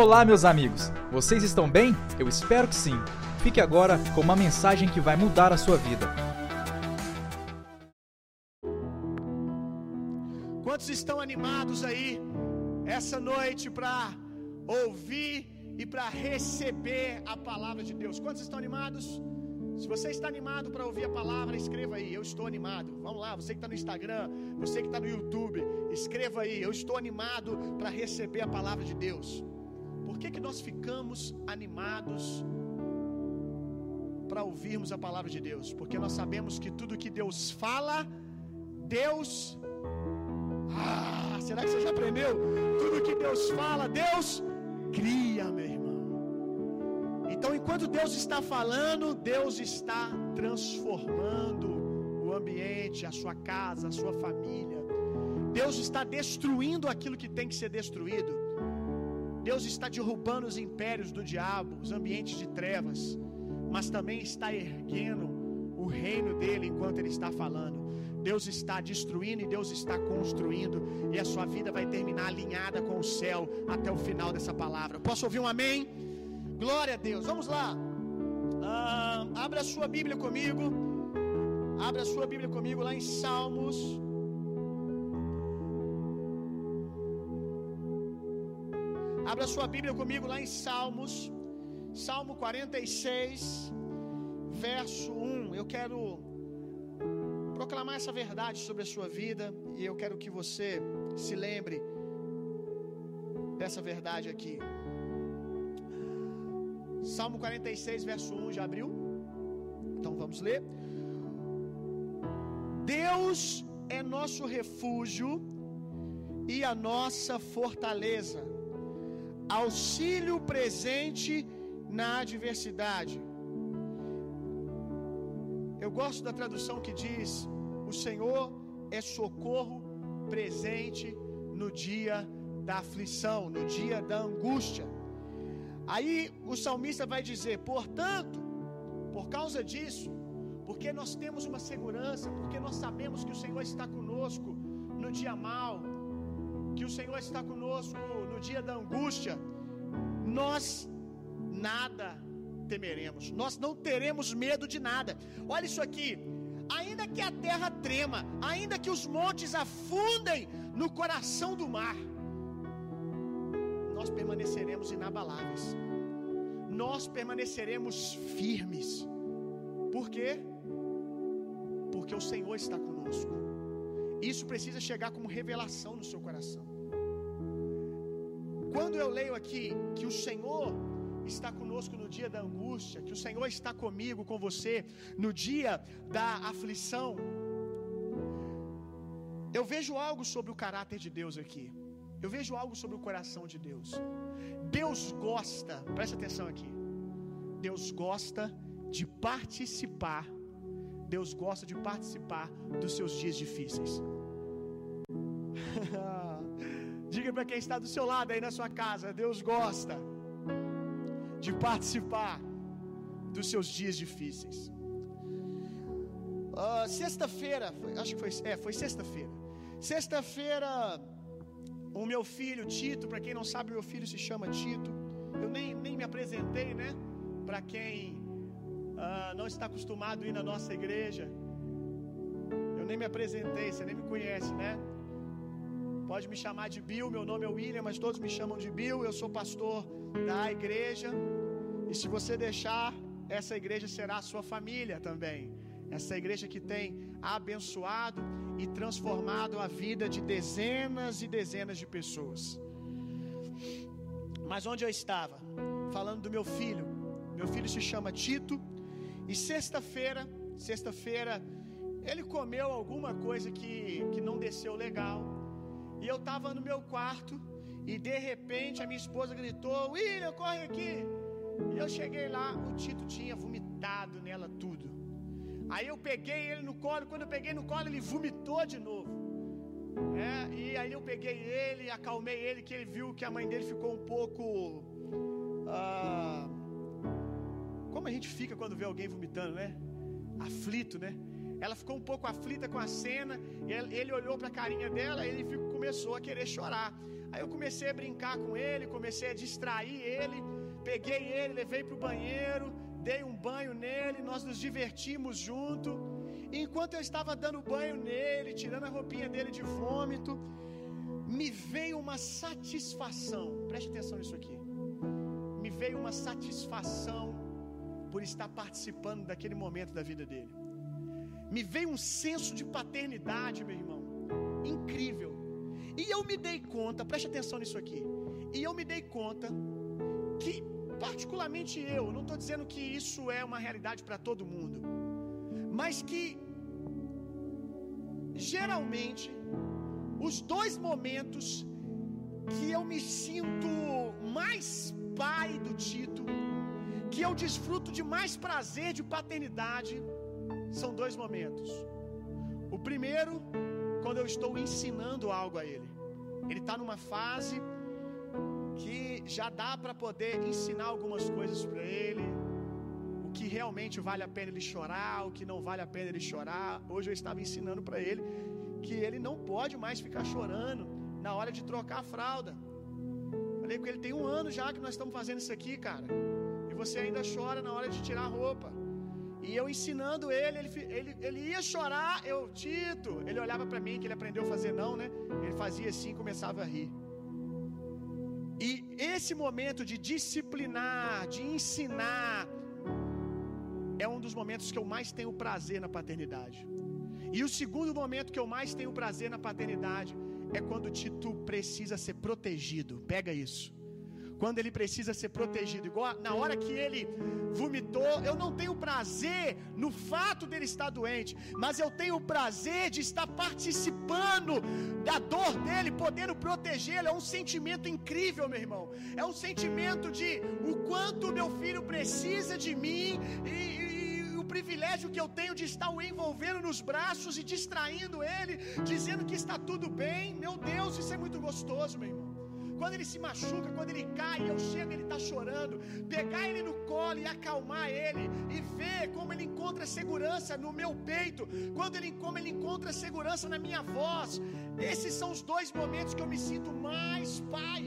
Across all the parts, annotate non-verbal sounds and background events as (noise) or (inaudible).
Olá, meus amigos! Vocês estão bem? Eu espero que sim. Fique agora com uma mensagem que vai mudar a sua vida. Quantos estão animados aí essa noite para ouvir e para receber a palavra de Deus? Quantos estão animados? Se você está animado para ouvir a palavra, escreva aí. Eu estou animado. Vamos lá, você que está no Instagram, você que está no YouTube, escreva aí. Eu estou animado para receber a palavra de Deus. Por que, que nós ficamos animados para ouvirmos a palavra de Deus? Porque nós sabemos que tudo que Deus fala, Deus. Ah, será que você já aprendeu? Tudo que Deus fala, Deus cria, meu irmão. Então, enquanto Deus está falando, Deus está transformando o ambiente, a sua casa, a sua família. Deus está destruindo aquilo que tem que ser destruído. Deus está derrubando os impérios do diabo, os ambientes de trevas, mas também está erguendo o reino dele enquanto ele está falando. Deus está destruindo e Deus está construindo, e a sua vida vai terminar alinhada com o céu até o final dessa palavra. Posso ouvir um amém? Glória a Deus. Vamos lá. Ah, abra a sua Bíblia comigo. Abra a sua Bíblia comigo lá em Salmos. Abra sua Bíblia comigo lá em Salmos. Salmo 46, verso 1. Eu quero proclamar essa verdade sobre a sua vida e eu quero que você se lembre dessa verdade aqui. Salmo 46, verso 1, já abriu? Então vamos ler. Deus é nosso refúgio e a nossa fortaleza, auxílio presente na adversidade. Eu gosto da tradução que diz: O Senhor é socorro presente no dia da aflição, no dia da angústia. Aí o salmista vai dizer: portanto, por causa disso, porque nós temos uma segurança, porque nós sabemos que o Senhor está conosco no dia mal, que o Senhor está conosco no dia da angústia, nós nada temeremos, nós não teremos medo de nada. Olha isso aqui. Ainda que a terra trema, ainda que os montes afundem no coração do mar, nós permaneceremos inabaláveis. Nós permaneceremos firmes. Por quê? Porque o Senhor está conosco. Isso precisa chegar como revelação no seu coração. Quando eu leio aqui que o Senhor está conosco no dia da angústia, que o Senhor está comigo, com você, no dia da aflição, eu vejo algo sobre o caráter de Deus aqui. Eu vejo algo sobre o coração de Deus. Deus gosta, presta atenção aqui. Deus gosta de participar. Deus gosta de participar dos seus dias difíceis. (laughs) Diga para quem está do seu lado aí na sua casa, Deus gosta de participar dos seus dias difíceis. Uh, sexta-feira, acho que foi, é, foi sexta-feira. Sexta-feira, o meu filho Tito, para quem não sabe, meu filho se chama Tito. Eu nem, nem me apresentei, né? Para quem uh, não está acostumado a ir na nossa igreja, eu nem me apresentei, você nem me conhece, né? Pode me chamar de Bill, meu nome é William, mas todos me chamam de Bill. Eu sou pastor da igreja. E se você deixar, essa igreja será a sua família também. Essa igreja que tem abençoado e transformado a vida de dezenas e dezenas de pessoas. Mas onde eu estava? Falando do meu filho. Meu filho se chama Tito. E sexta-feira, sexta-feira, ele comeu alguma coisa que, que não desceu legal. E eu estava no meu quarto. E de repente a minha esposa gritou: William, corre aqui. E eu cheguei lá, o Tito tinha vomitado nela tudo. Aí eu peguei ele no colo, quando eu peguei no colo, ele vomitou de novo. É, e aí eu peguei ele, acalmei ele, que ele viu que a mãe dele ficou um pouco. Ah, como a gente fica quando vê alguém vomitando, né? Aflito, né? Ela ficou um pouco aflita com a cena, ele, ele olhou para a carinha dela, ele ficou, começou a querer chorar. Aí eu comecei a brincar com ele, comecei a distrair ele, peguei ele, levei para o banheiro, dei um banho nele, nós nos divertimos junto. E enquanto eu estava dando banho nele, tirando a roupinha dele de vômito, me veio uma satisfação. Preste atenção nisso aqui. Me veio uma satisfação por estar participando daquele momento da vida dele. Me veio um senso de paternidade, meu irmão, incrível. E eu me dei conta, preste atenção nisso aqui. E eu me dei conta que, particularmente eu, não estou dizendo que isso é uma realidade para todo mundo, mas que geralmente os dois momentos que eu me sinto mais pai do Tito, que eu desfruto de mais prazer de paternidade, são dois momentos. O primeiro, quando eu estou ensinando algo a ele. Ele está numa fase que já dá para poder ensinar algumas coisas para ele, o que realmente vale a pena ele chorar, o que não vale a pena ele chorar. Hoje eu estava ensinando para ele que ele não pode mais ficar chorando na hora de trocar a fralda. Falei com ele tem um ano já que nós estamos fazendo isso aqui, cara. E você ainda chora na hora de tirar a roupa. E eu ensinando ele, ele, ele, ele ia chorar, eu, Tito, ele olhava para mim, que ele aprendeu a fazer não, né? Ele fazia assim e começava a rir. E esse momento de disciplinar, de ensinar, é um dos momentos que eu mais tenho prazer na paternidade. E o segundo momento que eu mais tenho prazer na paternidade é quando Tito precisa ser protegido. Pega isso. Quando ele precisa ser protegido, igual na hora que ele vomitou, eu não tenho prazer no fato dele estar doente, mas eu tenho prazer de estar participando da dor dele, podendo protegê-lo. É um sentimento incrível, meu irmão. É um sentimento de o quanto meu filho precisa de mim e o privilégio que eu tenho de estar o envolvendo nos braços e distraindo ele, dizendo que está tudo bem. Meu Deus, isso é muito gostoso, meu irmão. Quando ele se machuca, quando ele cai, eu chego, ele está chorando. Pegar ele no colo e acalmar ele e ver como ele encontra segurança no meu peito, quando ele como ele encontra segurança na minha voz. Esses são os dois momentos que eu me sinto mais pai.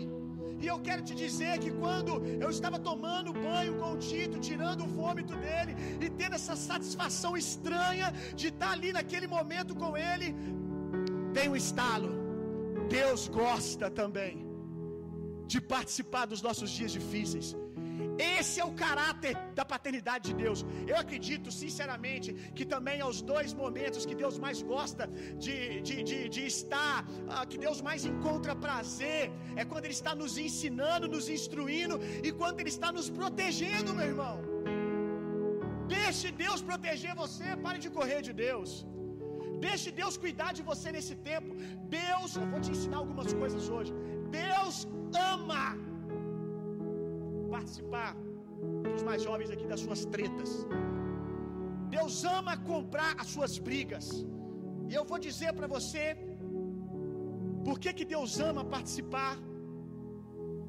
E eu quero te dizer que quando eu estava tomando banho com o Tito, tirando o vômito dele e tendo essa satisfação estranha de estar ali naquele momento com ele, tem um estalo. Deus gosta também de participar dos nossos dias difíceis. Esse é o caráter da paternidade de Deus. Eu acredito, sinceramente, que também é os dois momentos que Deus mais gosta de, de, de, de estar, uh, que Deus mais encontra prazer, é quando Ele está nos ensinando, nos instruindo e quando Ele está nos protegendo, meu irmão. Deixe Deus proteger você, pare de correr de Deus. Deixe Deus cuidar de você nesse tempo. Deus, eu vou te ensinar algumas coisas hoje. Deus ama participar dos mais jovens aqui das suas tretas. Deus ama comprar as suas brigas. E eu vou dizer para você por que que Deus ama participar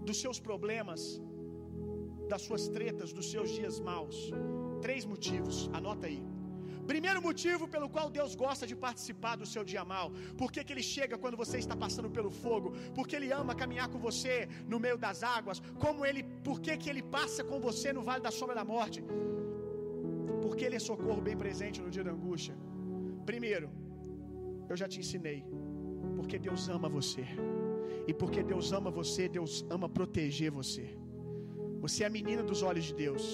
dos seus problemas, das suas tretas, dos seus dias maus. Três motivos, anota aí. Primeiro motivo pelo qual Deus gosta de participar do seu dia mal. Por que, que Ele chega quando você está passando pelo fogo? Porque Ele ama caminhar com você no meio das águas. Como Ele, por que, que Ele passa com você no vale da sombra da morte? Porque Ele é socorro bem presente no dia da angústia. Primeiro, eu já te ensinei. Porque Deus ama você. E porque Deus ama você, Deus ama proteger você. Você é a menina dos olhos de Deus.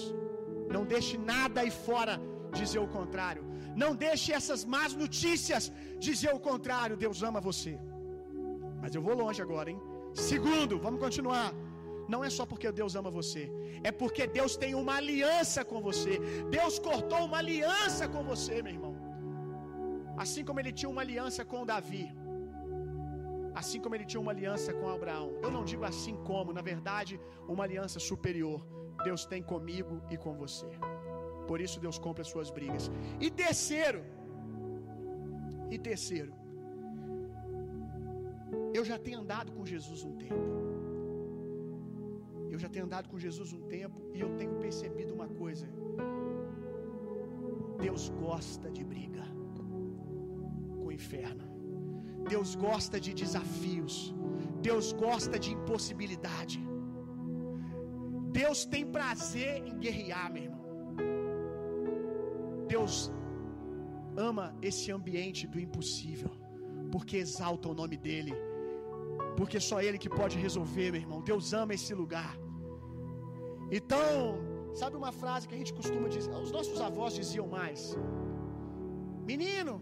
Não deixe nada aí fora dizer o contrário. Não deixe essas más notícias dizer o contrário. Deus ama você. Mas eu vou longe agora, hein? Segundo, vamos continuar. Não é só porque Deus ama você, é porque Deus tem uma aliança com você. Deus cortou uma aliança com você, meu irmão. Assim como ele tinha uma aliança com Davi, assim como ele tinha uma aliança com Abraão. Eu não digo assim como, na verdade, uma aliança superior. Deus tem comigo e com você. Por isso Deus compra as suas brigas. E terceiro, e terceiro, eu já tenho andado com Jesus um tempo. Eu já tenho andado com Jesus um tempo e eu tenho percebido uma coisa. Deus gosta de briga com o inferno. Deus gosta de desafios. Deus gosta de impossibilidade. Deus tem prazer em guerrear, meu irmão. Deus ama esse ambiente do impossível, porque exalta o nome dEle, porque só Ele que pode resolver, meu irmão. Deus ama esse lugar. Então, sabe uma frase que a gente costuma dizer? Os nossos avós diziam mais: Menino,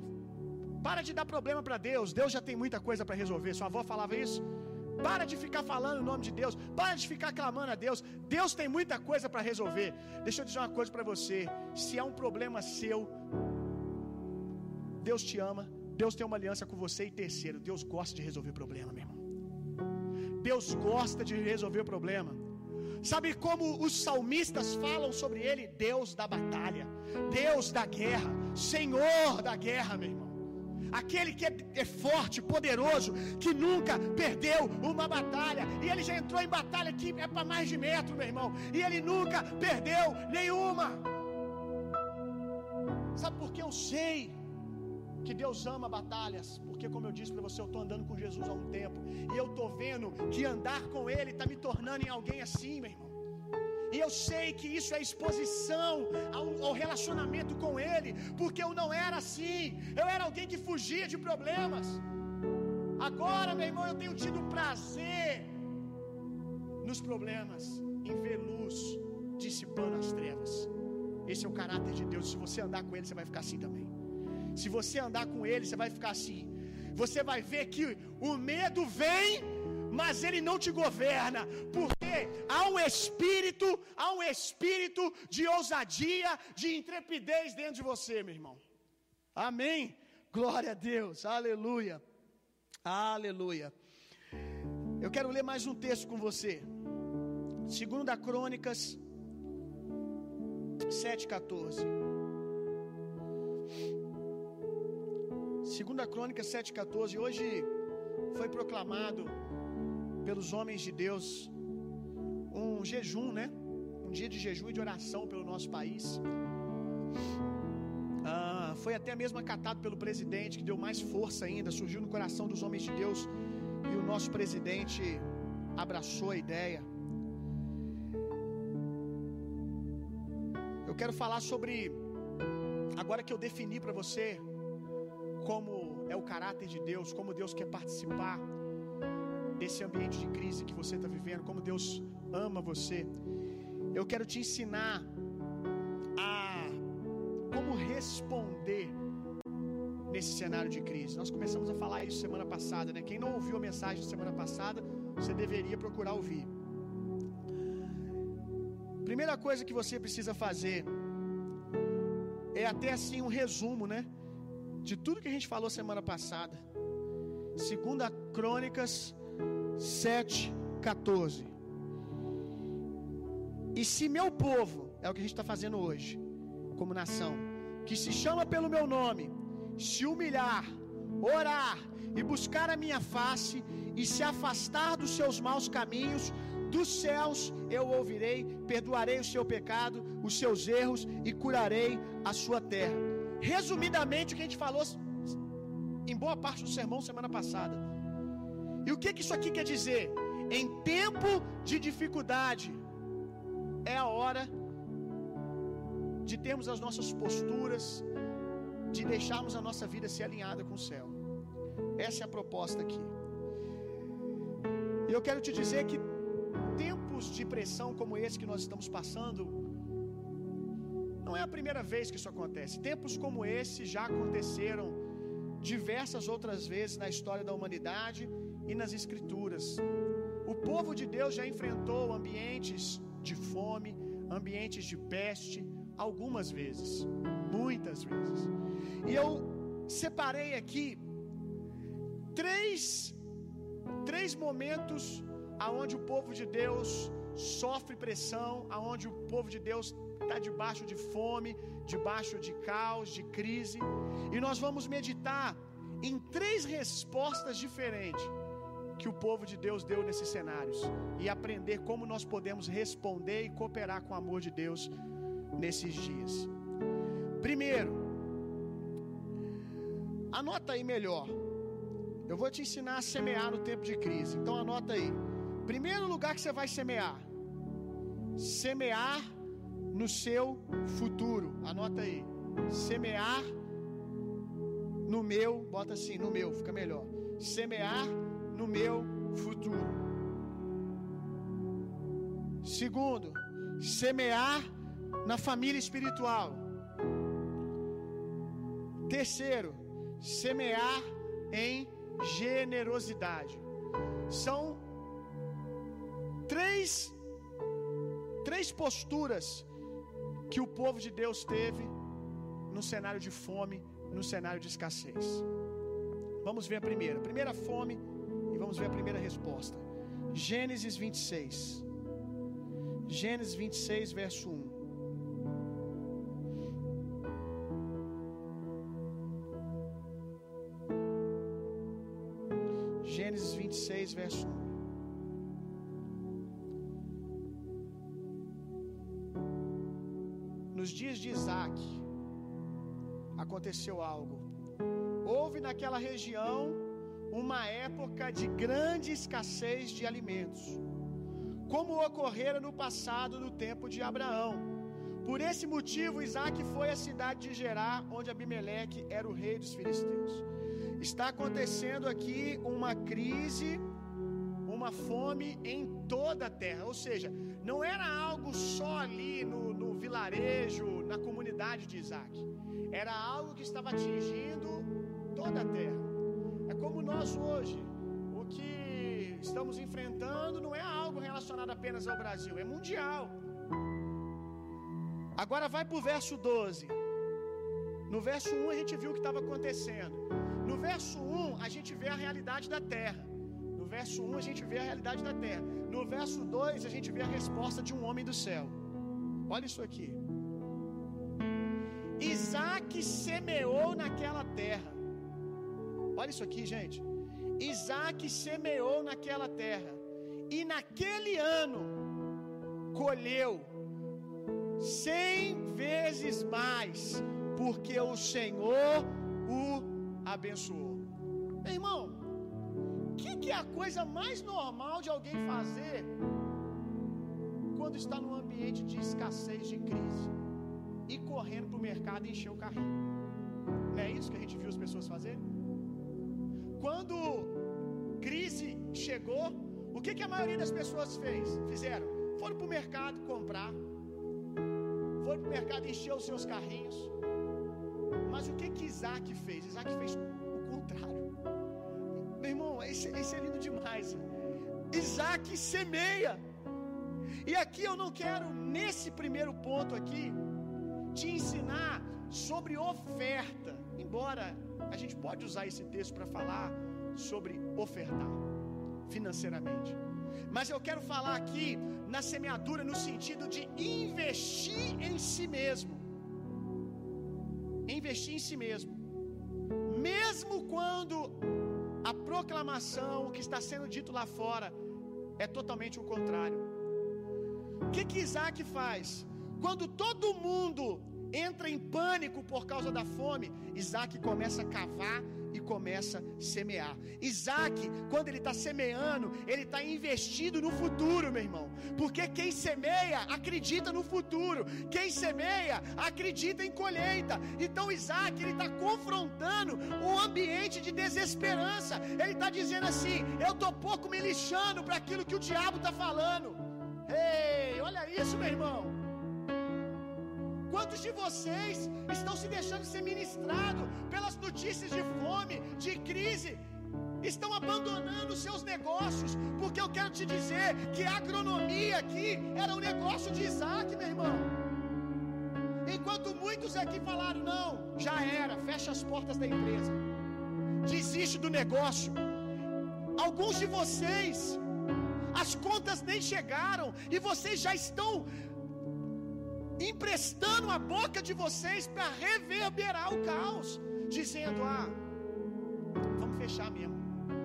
para de dar problema para Deus. Deus já tem muita coisa para resolver. Sua avó falava isso. Para de ficar falando o nome de Deus. Para de ficar clamando a Deus. Deus tem muita coisa para resolver. Deixa eu dizer uma coisa para você. Se é um problema seu, Deus te ama. Deus tem uma aliança com você. E terceiro, Deus gosta de resolver problema, meu irmão. Deus gosta de resolver problema. Sabe como os salmistas falam sobre ele? Deus da batalha, Deus da guerra, Senhor da guerra, meu irmão. Aquele que é, é, forte, poderoso, que nunca perdeu uma batalha. E ele já entrou em batalha que é para mais de metro, meu irmão. E ele nunca perdeu nenhuma. Sabe por que eu sei que Deus ama batalhas? Porque, como eu disse para você, eu estou andando com Jesus há um tempo. E eu estou vendo que andar com Ele está me tornando em alguém assim, meu irmão. E eu sei que isso é exposição ao, ao, relacionamento com Ele, porque eu não era assim. Eu era alguém que fugia de problemas. Agora, meu irmão, eu tenho tido prazer nos problemas, em ver luz dissipando as trevas. Esse é o caráter de Deus. Se você andar com Ele, você vai ficar assim também. Se você andar com Ele, você vai ficar assim. Você vai ver que o medo vem mas ele não te governa, porque há um espírito, há um espírito de ousadia, de intrepidez dentro de você, meu irmão. Amém. Glória a Deus. Aleluia. Aleluia. Eu quero ler mais um texto com você. Segunda Crônicas 7:14. Segunda Crônica 7:14. Hoje foi proclamado pelos homens de Deus um jejum, né? Um dia de jejum e de oração pelo nosso país. Ah, foi até mesmo acatado pelo presidente, que deu mais força ainda, surgiu no coração dos homens de Deus e o nosso presidente abraçou a ideia. Eu quero falar sobre, agora que eu defini para você como é o caráter de Deus, como Deus quer participar desse ambiente de crise que você está vivendo, como Deus ama você. Eu quero te ensinar a como responder nesse cenário de crise. Nós começamos a falar isso semana passada, né? Quem não ouviu a mensagem semana passada, você deveria procurar ouvir. Primeira coisa que você precisa fazer é até assim um resumo, né? De tudo que a gente falou semana passada. Segunda Crônicas 7,14. E se meu povo, é o que a gente está fazendo hoje, como nação, que se chama pelo meu nome, se humilhar, orar e buscar a minha face e se afastar dos seus maus caminhos, dos céus eu ouvirei, perdoarei o seu pecado, os seus erros e curarei a sua terra. Resumidamente, o que a gente falou em boa parte do sermão semana passada. E o que, que isso aqui quer dizer? Em tempo de dificuldade, é a hora de termos as nossas posturas, de deixarmos a nossa vida ser alinhada com o céu. Essa é a proposta aqui. E eu quero te dizer que tempos de pressão como esse que nós estamos passando, não é a primeira vez que isso acontece. Tempos como esse já aconteceram diversas outras vezes na história da humanidade e nas Escrituras. O povo de Deus já enfrentou ambientes de fome, ambientes de peste, algumas vezes, muitas vezes. E eu separei aqui três, três momentos aonde o povo de Deus sofre pressão, aonde o povo de Deus está debaixo de fome, debaixo de caos, de crise. E nós vamos meditar em três respostas diferentes que o povo de Deus deu nesses cenários e aprender como nós podemos responder e cooperar com o amor de Deus nesses dias. Primeiro, anota aí melhor. Eu vou te ensinar a semear no tempo de crise. Então anota aí. Primeiro lugar que você vai semear. Semear no seu futuro. Anota aí. Semear no meu, bota assim, no meu, fica melhor. Semear no meu futuro. Segundo, semear na família espiritual. Terceiro, semear em generosidade. São três três posturas que o povo de Deus teve no cenário de fome, no cenário de escassez. Vamos ver a primeira. Primeira fome vamos ver a primeira resposta. Gênesis 26. Gênesis 26, verso 1. Gênesis 26, verso 1. Nos dias de Isaac, aconteceu algo. Houve naquela região uma época de grande escassez de alimentos, como ocorrera no passado no tempo de Abraão. Por esse motivo, Isaac foi à cidade de Gerar, onde Abimeleque era o rei dos filisteus. Está acontecendo aqui uma crise, uma fome em toda a terra. Ou seja, não era algo só ali no, no vilarejo, na comunidade de Isaac. Era algo que estava atingindo toda a terra. Como nós hoje. O que estamos enfrentando não é algo relacionado apenas ao Brasil, é mundial. Agora vai para o verso 12. No verso 1 a gente viu o que estava acontecendo. No verso 1 a gente vê a realidade da terra. No verso 1 a gente vê a realidade da terra. No verso 2 a gente vê a resposta de um homem do céu. Olha isso aqui. Isaac semeou naquela terra. Olha isso aqui, gente. Isaac semeou naquela terra. E naquele ano colheu cem vezes mais, porque o Senhor o abençoou. Meu irmão, o que, que é a coisa mais normal de alguém fazer quando está num ambiente de escassez, de crise? Ir correndo para o mercado e encher o carrinho. Não é isso que a gente viu as pessoas fazerem? Quando crise chegou, o que, que a maioria das pessoas fez? Fizeram? Foram para o mercado comprar, foram para o mercado encher os seus carrinhos. Mas o que que Isaac fez? Isaac fez o contrário. Meu irmão, esse, esse é lindo demais. Isaac semeia. E aqui eu não quero, nesse primeiro ponto aqui, te ensinar sobre oferta. Embora a gente pode usar esse texto para falar sobre ofertar financeiramente. Mas eu quero falar aqui na semeadura no sentido de investir em si mesmo. Investir em si mesmo. Mesmo quando a proclamação, o que está sendo dito lá fora, é totalmente o contrário. O que, que Isaac faz? Quando todo mundo entra em pânico por causa da fome, Isaac começa a cavar e começa a semear. Isaac, quando ele está semeando, ele está investindo no futuro, meu irmão. Porque quem semeia acredita no futuro. Quem semeia acredita em colheita. Então Isaac ele está confrontando um ambiente de desesperança. Ele está dizendo assim: eu tô pouco me lixando para aquilo que o diabo está falando. Ei, olha isso, meu irmão. Quantos de vocês estão se deixando ser ministrado pelas notícias de fome, de crise? Estão abandonando seus negócios, porque eu quero te dizer que a agronomia aqui era um negócio de Isaac, meu irmão. Enquanto muitos aqui falaram: não, já era, fecha as portas da empresa, desiste do negócio. Alguns de vocês, as contas nem chegaram e vocês já estão emprestando a boca de vocês para reverberar o caos, dizendo: ah, vamos fechar mesmo,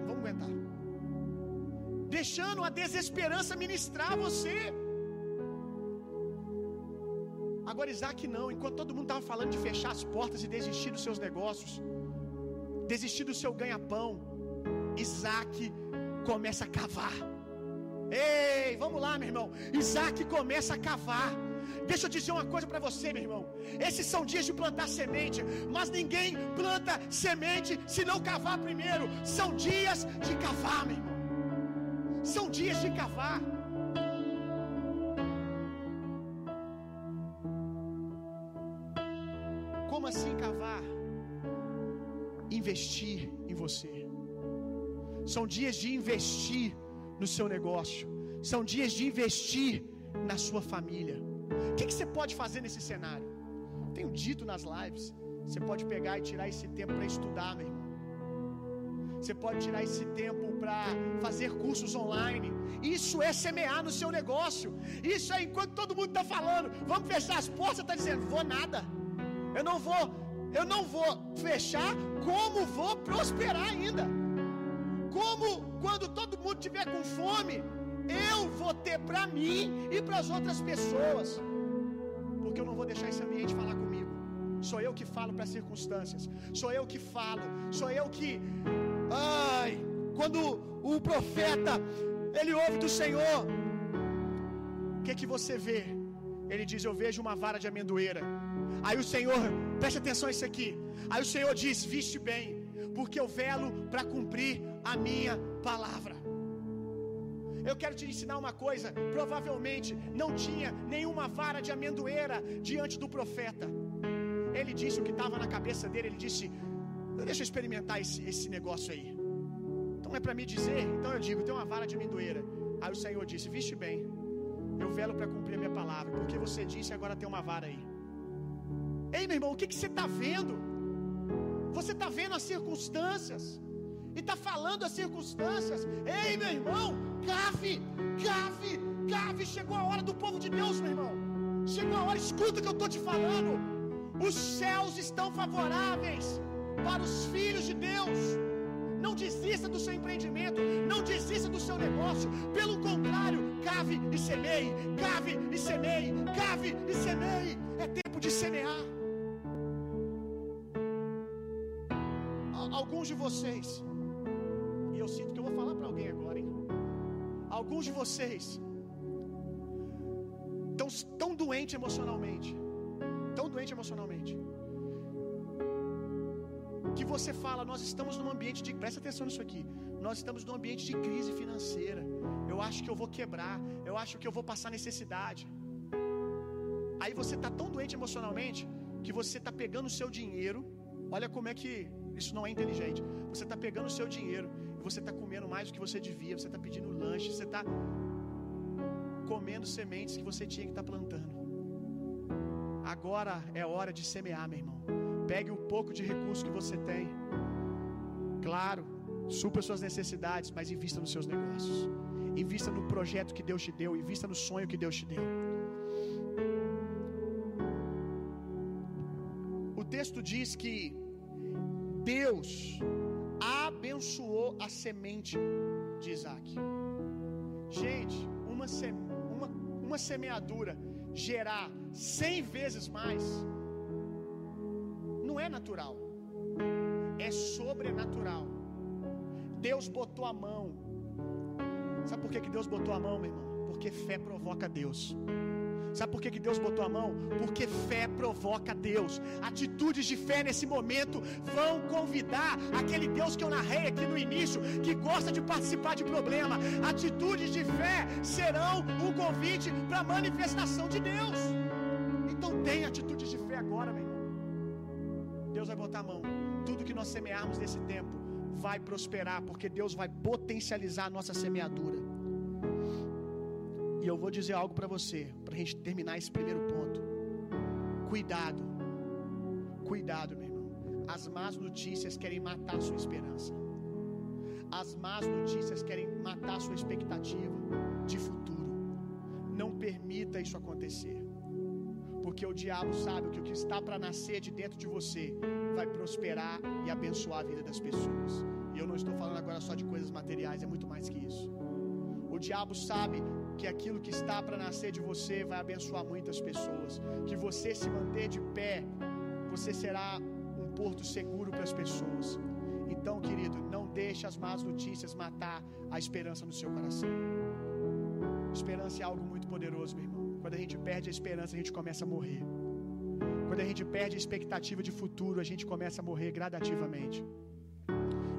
vamos aguentar. Deixando a desesperança ministrar você. Agora Isaac não, enquanto todo mundo estava falando de fechar as portas e desistir dos seus negócios, desistir do seu ganha-pão, Isaac começa a cavar. Ei, vamos lá, meu irmão. Isaac começa a cavar. Deixa eu dizer uma coisa para você, meu irmão. Esses são dias de plantar semente, mas ninguém planta semente se não cavar primeiro. São dias de cavar, meu irmão. São dias de cavar. Como assim cavar? Investir em você. São dias de investir no seu negócio. São dias de investir na sua família. O que, que você pode fazer nesse cenário? Tenho dito nas lives. Você pode pegar e tirar esse tempo para estudar, meu irmão. Você pode tirar esse tempo para fazer cursos online. Isso é semear no seu negócio. Isso é enquanto todo mundo está falando, vamos fechar as portas, está dizendo, vou nada. Eu não vou, eu não vou fechar, como vou prosperar ainda. Como quando todo mundo tiver com fome, eu vou ter para mim e para as outras pessoas. Porque eu não vou deixar esse ambiente falar comigo. Sou eu que falo para as circunstâncias. Sou eu que falo. Sou eu que Ai, quando o profeta ele ouve do Senhor, o que que você vê? Ele diz: Eu vejo uma vara de amendoeira. Aí o Senhor, preste atenção a isso aqui. Aí o Senhor diz: Viste bem, porque eu velo para cumprir a minha palavra. Eu quero te ensinar uma coisa. Provavelmente não tinha nenhuma vara de amendoeira diante do profeta. Ele disse o que estava na cabeça dele. Ele disse: Deixa eu experimentar esse, esse negócio aí. Então é para me dizer. Então eu digo: Tem uma vara de amendoeira. Aí o Senhor disse: Viste bem, eu velo para cumprir a minha palavra. Porque você disse, agora tem uma vara aí. Ei, meu irmão, o que, que você está vendo? Você está vendo as circunstâncias e está falando as circunstâncias. Ei, meu irmão, cave, cave, cave. Chegou a hora do povo de Deus, meu irmão. Chegou a hora, escuta o que eu estou te falando. Os céus estão favoráveis para os filhos de Deus. Não desista do seu empreendimento, não desista do seu negócio. Pelo contrário, cave e semeie, cave e semeie, cave e semeie. É tempo de semear. Alguns de vocês, Alguns de vocês estão tão doentes emocionalmente, tão doentes emocionalmente, que você fala, nós estamos num ambiente de, presta atenção nisso aqui, nós estamos num ambiente de crise financeira. Eu acho que eu vou quebrar, eu acho que eu vou passar necessidade. Aí você está tão doente emocionalmente que você está pegando o seu dinheiro. Olha como é que isso não é inteligente. Você está pegando o seu dinheiro você está comendo mais do que você devia. Você está pedindo lanche, você está comendo sementes que você tinha que estar tá plantando. Agora é hora de semear, meu irmão. Pegue o pouco de recurso que você tem. Claro, supra suas necessidades, mas invista nos seus negócios. Invista no projeto que Deus te deu, invista no sonho que Deus te deu. O texto diz que Deus abençoou a semente de Isaac. Gente, uma, uma, uma semeadura gerar cem vezes mais não é natural, é sobrenatural. Deus botou a mão. Sabe por que, que Deus botou a mão, meu irmão? Porque fé provoca Deus. Sabe por que, que Deus botou a mão? Porque fé provoca Deus. Atitudes de fé nesse momento vão convidar aquele Deus que eu narrei aqui no início, que gosta de participar de problema. Atitudes de fé serão um convite para a manifestação de Deus. Então tem atitudes de fé agora, meu irmão. Deus vai botar a mão. Tudo que nós semearmos nesse tempo vai prosperar, porque Deus vai potencializar a nossa semeadura. E eu vou dizer algo para você, para a gente terminar esse primeiro ponto. Cuidado, cuidado, meu irmão. As más notícias querem matar a sua esperança. As más notícias querem matar a sua expectativa de futuro. Não permita isso acontecer. Porque o diabo sabe que o que está para nascer de dentro de você vai prosperar e abençoar a vida das pessoas. E eu não estou falando agora só de coisas materiais, é muito mais que isso. O diabo sabe que aquilo que está para nascer de você vai abençoar muitas pessoas. Que você se manter de pé, você será um porto seguro para as pessoas. Então, querido, não deixe as más notícias matar a esperança no seu coração. Esperança é algo muito poderoso, meu irmão. Quando a gente perde a esperança, a gente começa a morrer. Quando a gente perde a expectativa de futuro, a gente começa a morrer gradativamente.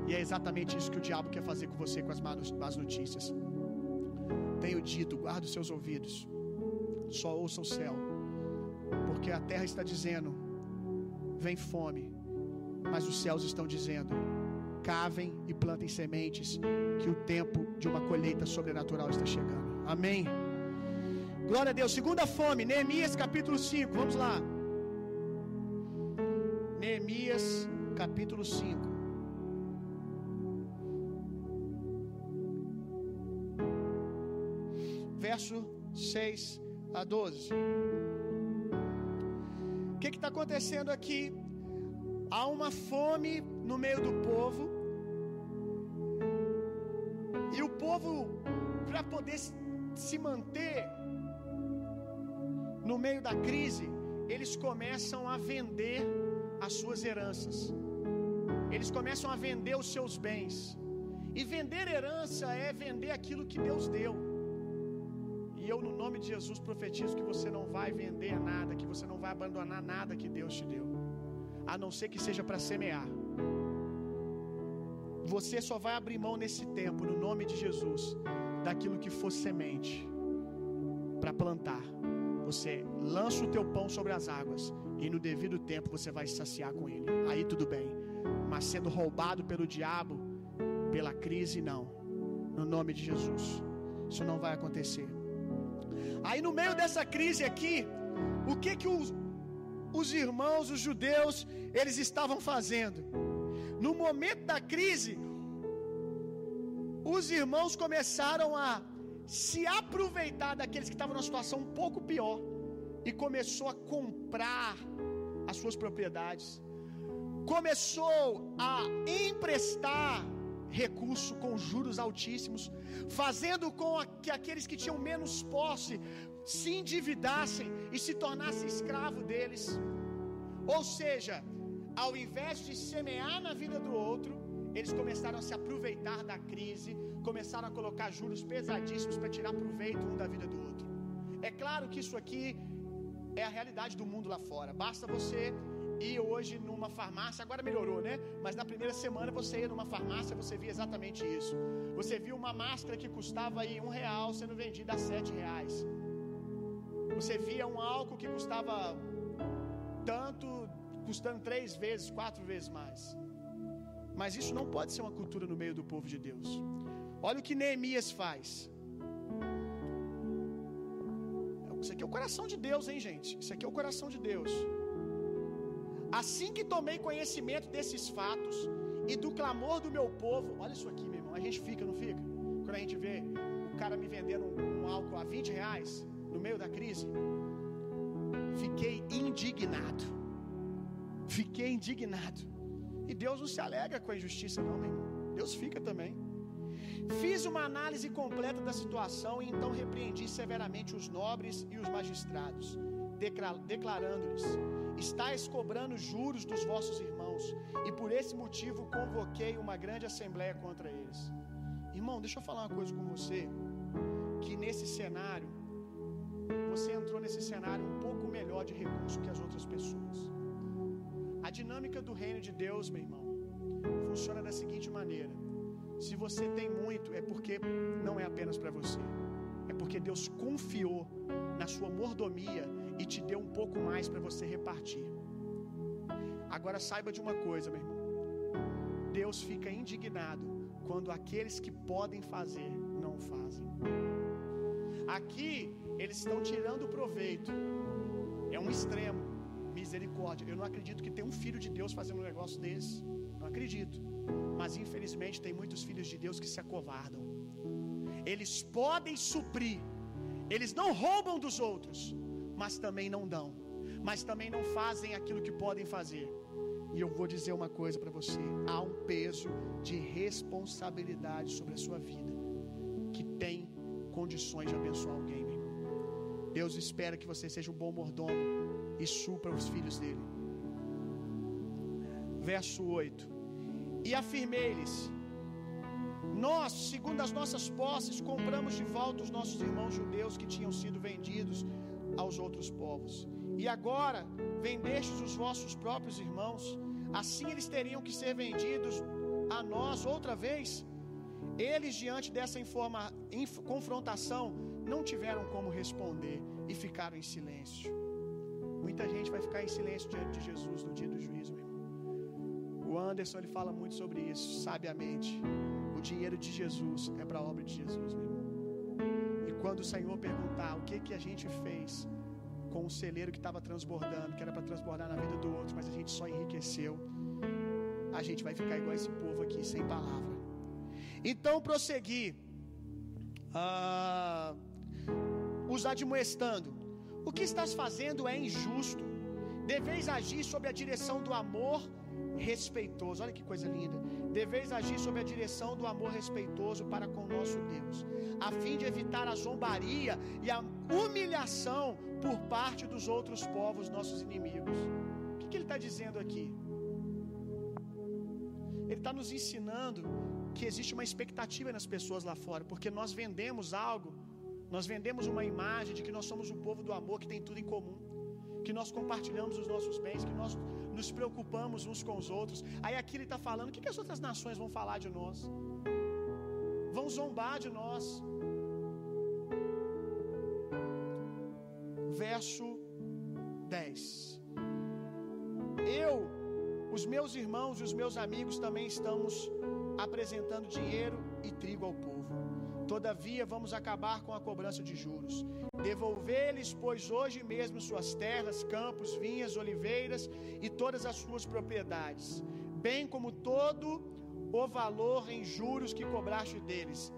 E é exatamente isso que o diabo quer fazer com você com as más notícias. Tenho dito, guarda os seus ouvidos, só ouça o céu, porque a terra está dizendo: vem fome, mas os céus estão dizendo: cavem e plantem sementes, que o tempo de uma colheita sobrenatural está chegando. Amém. Glória a Deus. Segunda fome, Neemias capítulo 5. Vamos lá. Neemias capítulo 5. 6 a 12. O que está acontecendo aqui? Há uma fome no meio do povo. E o povo, para poder se manter no meio da crise, eles começam a vender as suas heranças. Eles começam a vender os seus bens. E vender herança é vender aquilo que Deus deu. E eu, no nome de Jesus, profetizo que você não vai vender nada, que você não vai abandonar nada que Deus te deu, a não ser que seja para semear. Você só vai abrir mão nesse tempo, no nome de Jesus, daquilo que for semente para plantar. Você lança o teu pão sobre as águas e no devido tempo você vai se saciar com ele. Aí tudo bem. Mas sendo roubado pelo diabo, pela crise, não. No nome de Jesus. Isso não vai acontecer. Aí no meio dessa crise aqui, o que que os, os irmãos, os judeus, eles estavam fazendo? No momento da crise, os irmãos começaram a se aproveitar daqueles que estavam numa situação um pouco pior e começou a comprar as suas propriedades. Começou a emprestar recurso com juros altíssimos, fazendo com que aqueles que tinham menos posse se endividassem e se tornassem escravo deles. Ou seja, ao invés de semear na vida do outro, eles começaram a se aproveitar da crise, começaram a colocar juros pesadíssimos para tirar proveito um da vida do outro. É claro que isso aqui é a realidade do mundo lá fora. Basta você ir hoje numa farmácia, agora melhorou, né? Mas na primeira semana você ia numa farmácia, você via exatamente isso. Você viu uma máscara que custava aí um real sendo vendida a sete reais. Você via um álcool que custava tanto, custando três vezes, quatro vezes mais. Mas isso não pode ser uma cultura no meio do povo de Deus. Olha o que Neemias faz. Isso aqui é o coração de Deus, hein, gente? Isso aqui é o coração de Deus. Assim que tomei conhecimento desses fatos e do clamor do meu povo, olha isso aqui, meu irmão, a gente fica, não fica? Quando a gente vê o cara me vendendo um, álcool a 20 reais no meio da crise, fiquei indignado. Fiquei indignado. E Deus não se alegra com a injustiça, não, meu irmão. Deus fica também. Fiz uma análise completa da situação e então repreendi severamente os nobres e os magistrados, declarando-lhes: Estais cobrando juros dos vossos irmãos, e por esse motivo convoquei uma grande assembleia contra eles. Irmão, deixa eu falar uma coisa com você, que nesse cenário, você entrou nesse cenário um pouco melhor de recurso que as outras pessoas. A dinâmica do reino de Deus, meu irmão, funciona da seguinte maneira: se você tem muito, é porque não é apenas para você, é porque Deus confiou na sua mordomia e te deu um pouco mais para você repartir. Agora saiba de uma coisa, meu irmão. Deus fica indignado quando aqueles que podem fazer não fazem. Aqui eles estão tirando proveito. É um extremo. Misericórdia. Eu não acredito que tem um filho de Deus fazendo um negócio desse. Não acredito. Mas infelizmente tem muitos filhos de Deus que se acovardam. Eles podem suprir. Eles não roubam dos outros, mas também não dão. Mas também não fazem aquilo que podem fazer. E eu vou dizer uma coisa para você: há um peso de responsabilidade sobre a sua vida que tem condições de abençoar alguém, meu irmão. Deus espera que você seja um bom mordomo e supra os filhos dele. Verso 8: E afirmei-lhes: Nós, segundo as nossas posses, compramos de volta os nossos irmãos judeus que tinham sido vendidos aos outros povos. E agora vendestes os vossos próprios irmãos, assim eles teriam que ser vendidos a nós outra vez. Eles, diante dessa informa, inf, confrontação, não tiveram como responder e ficaram em silêncio. Muita gente vai ficar em silêncio diante de Jesus no dia do juízo, irmão. O Anderson ele fala muito sobre isso, sabiamente. O dinheiro de Jesus é para a obra de Jesus, meu irmão. Quando o Senhor perguntar o que que a gente fez com o celeiro que estava transbordando, que era para transbordar na vida do outro, mas a gente só enriqueceu, a gente vai ficar igual esse povo aqui, sem palavra. Então prosseguir, uh, os admoestando. O que estás fazendo é injusto. Deveis agir sob a direção do amor respeitoso. Olha que coisa linda. Deveis agir sob a direção do amor respeitoso para com nosso Deus, a fim de evitar a zombaria e a humilhação por parte dos outros povos, nossos inimigos. O que, que ele está dizendo aqui? Ele está nos ensinando que existe uma expectativa nas pessoas lá fora, porque nós vendemos algo, nós vendemos uma imagem de que nós somos o povo do amor que tem tudo em comum, que nós compartilhamos os nossos bens, que nós nos preocupamos uns com os outros. Aí aqui ele está falando: o que, que as outras nações vão falar de nós? Vão zombar de nós. Verso 10. Eu, os meus irmãos e os meus amigos também estamos apresentando dinheiro e trigo ao povo. Todavia, vamos acabar com a cobrança de juros. Devolver-lhes, pois, hoje mesmo suas terras, campos, vinhas, oliveiras e todas as suas propriedades, bem como todo o valor em juros que cobraste deles.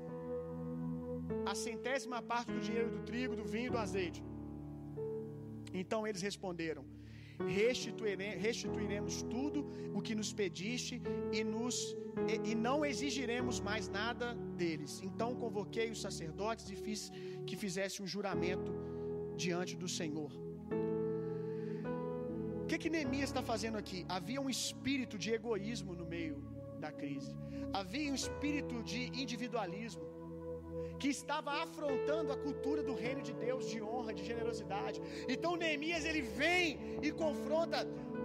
A centésima parte do dinheiro do trigo, do vinho e do azeite. Então eles responderam: restituiremos tudo o que nos pediste e, nos, e, e, não exigiremos mais nada deles. Então convoquei os sacerdotes e fiz que fizesse um juramento diante do Senhor. O que, que Neemias está fazendo aqui? Havia um espírito de egoísmo no meio da crise, havia um espírito de individualismo que estava afrontando a cultura do reino de Deus de honra, de generosidade. Então Neemias ele vem e confronta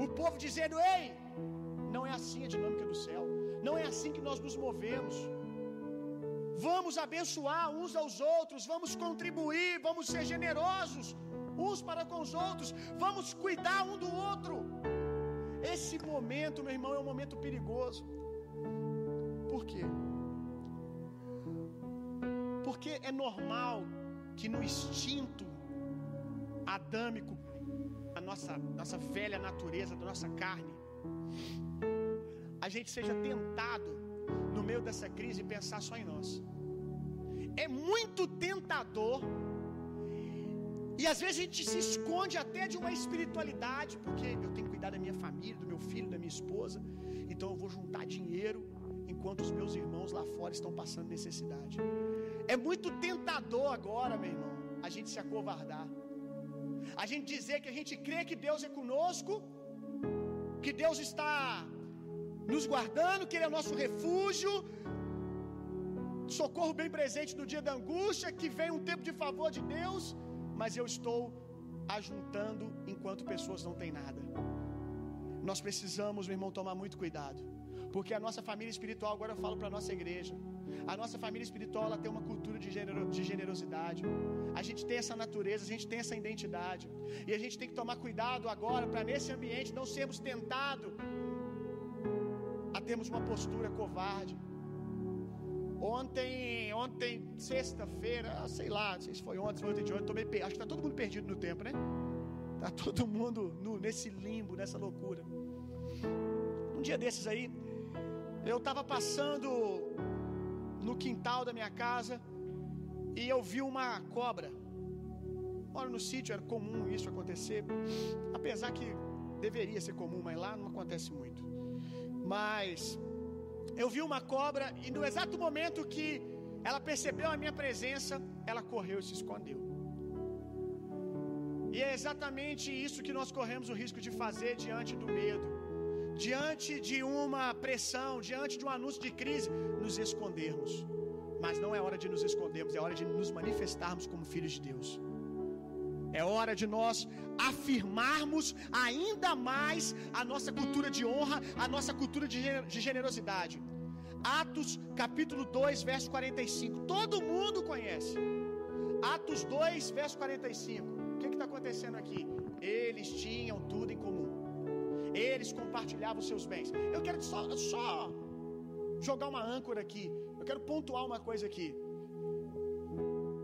o povo dizendo: "Ei, não é assim a dinâmica do céu. Não é assim que nós nos movemos. Vamos abençoar uns aos outros, vamos contribuir, vamos ser generosos uns para com os outros, vamos cuidar um do outro. Esse momento, meu irmão, é um momento perigoso. Por quê? Porque é normal que no instinto adâmico, a nossa, nossa velha natureza, da nossa carne, a gente seja tentado no meio dessa crise pensar só em nós. É muito tentador. E às vezes a gente se esconde até de uma espiritualidade, porque eu tenho que cuidar da minha família, do meu filho, da minha esposa, então eu vou juntar dinheiro enquanto os meus irmãos lá fora estão passando necessidade. É muito tentador agora, meu irmão, a gente se acovardar. A gente dizer que a gente crê que Deus é conosco, que Deus está nos guardando, que Ele é nosso refúgio, socorro bem presente no dia da angústia, que vem um tempo de favor de Deus, mas eu estou ajuntando enquanto pessoas não têm nada. Nós precisamos, meu irmão, tomar muito cuidado, porque a nossa família espiritual, agora eu falo para a nossa igreja, a nossa família espiritual ela tem uma cultura de, genero, de generosidade. A gente tem essa natureza, a gente tem essa identidade. E a gente tem que tomar cuidado agora para nesse ambiente não sermos tentados a termos uma postura covarde. Ontem, ontem, sexta-feira, sei lá, não sei se foi ontem, se foi ontem de ontem, tô meio, acho que tá todo mundo perdido no tempo, né? Tá todo mundo no, nesse limbo, nessa loucura. Um dia desses aí, eu tava passando no quintal da minha casa e eu vi uma cobra. Moro no sítio, era comum isso acontecer, apesar que deveria ser comum, mas lá não acontece muito. Mas eu vi uma cobra e no exato momento que ela percebeu a minha presença, ela correu e se escondeu. E é exatamente isso que nós corremos o risco de fazer diante do medo, diante de uma pressão, diante de um anúncio de crise, nos escondermos. Mas não é hora de nos escondermos, é hora de nos manifestarmos como filhos de Deus. É hora de nós afirmarmos ainda mais a nossa cultura de honra, a nossa cultura de generosidade. Atos capítulo 2, verso 45. Todo mundo conhece. Atos 2, verso 45. O que está acontecendo aqui? Eles tinham tudo em comum. Eles compartilhavam seus bens. Eu quero só, só jogar uma âncora aqui. Eu quero pontuar uma coisa aqui.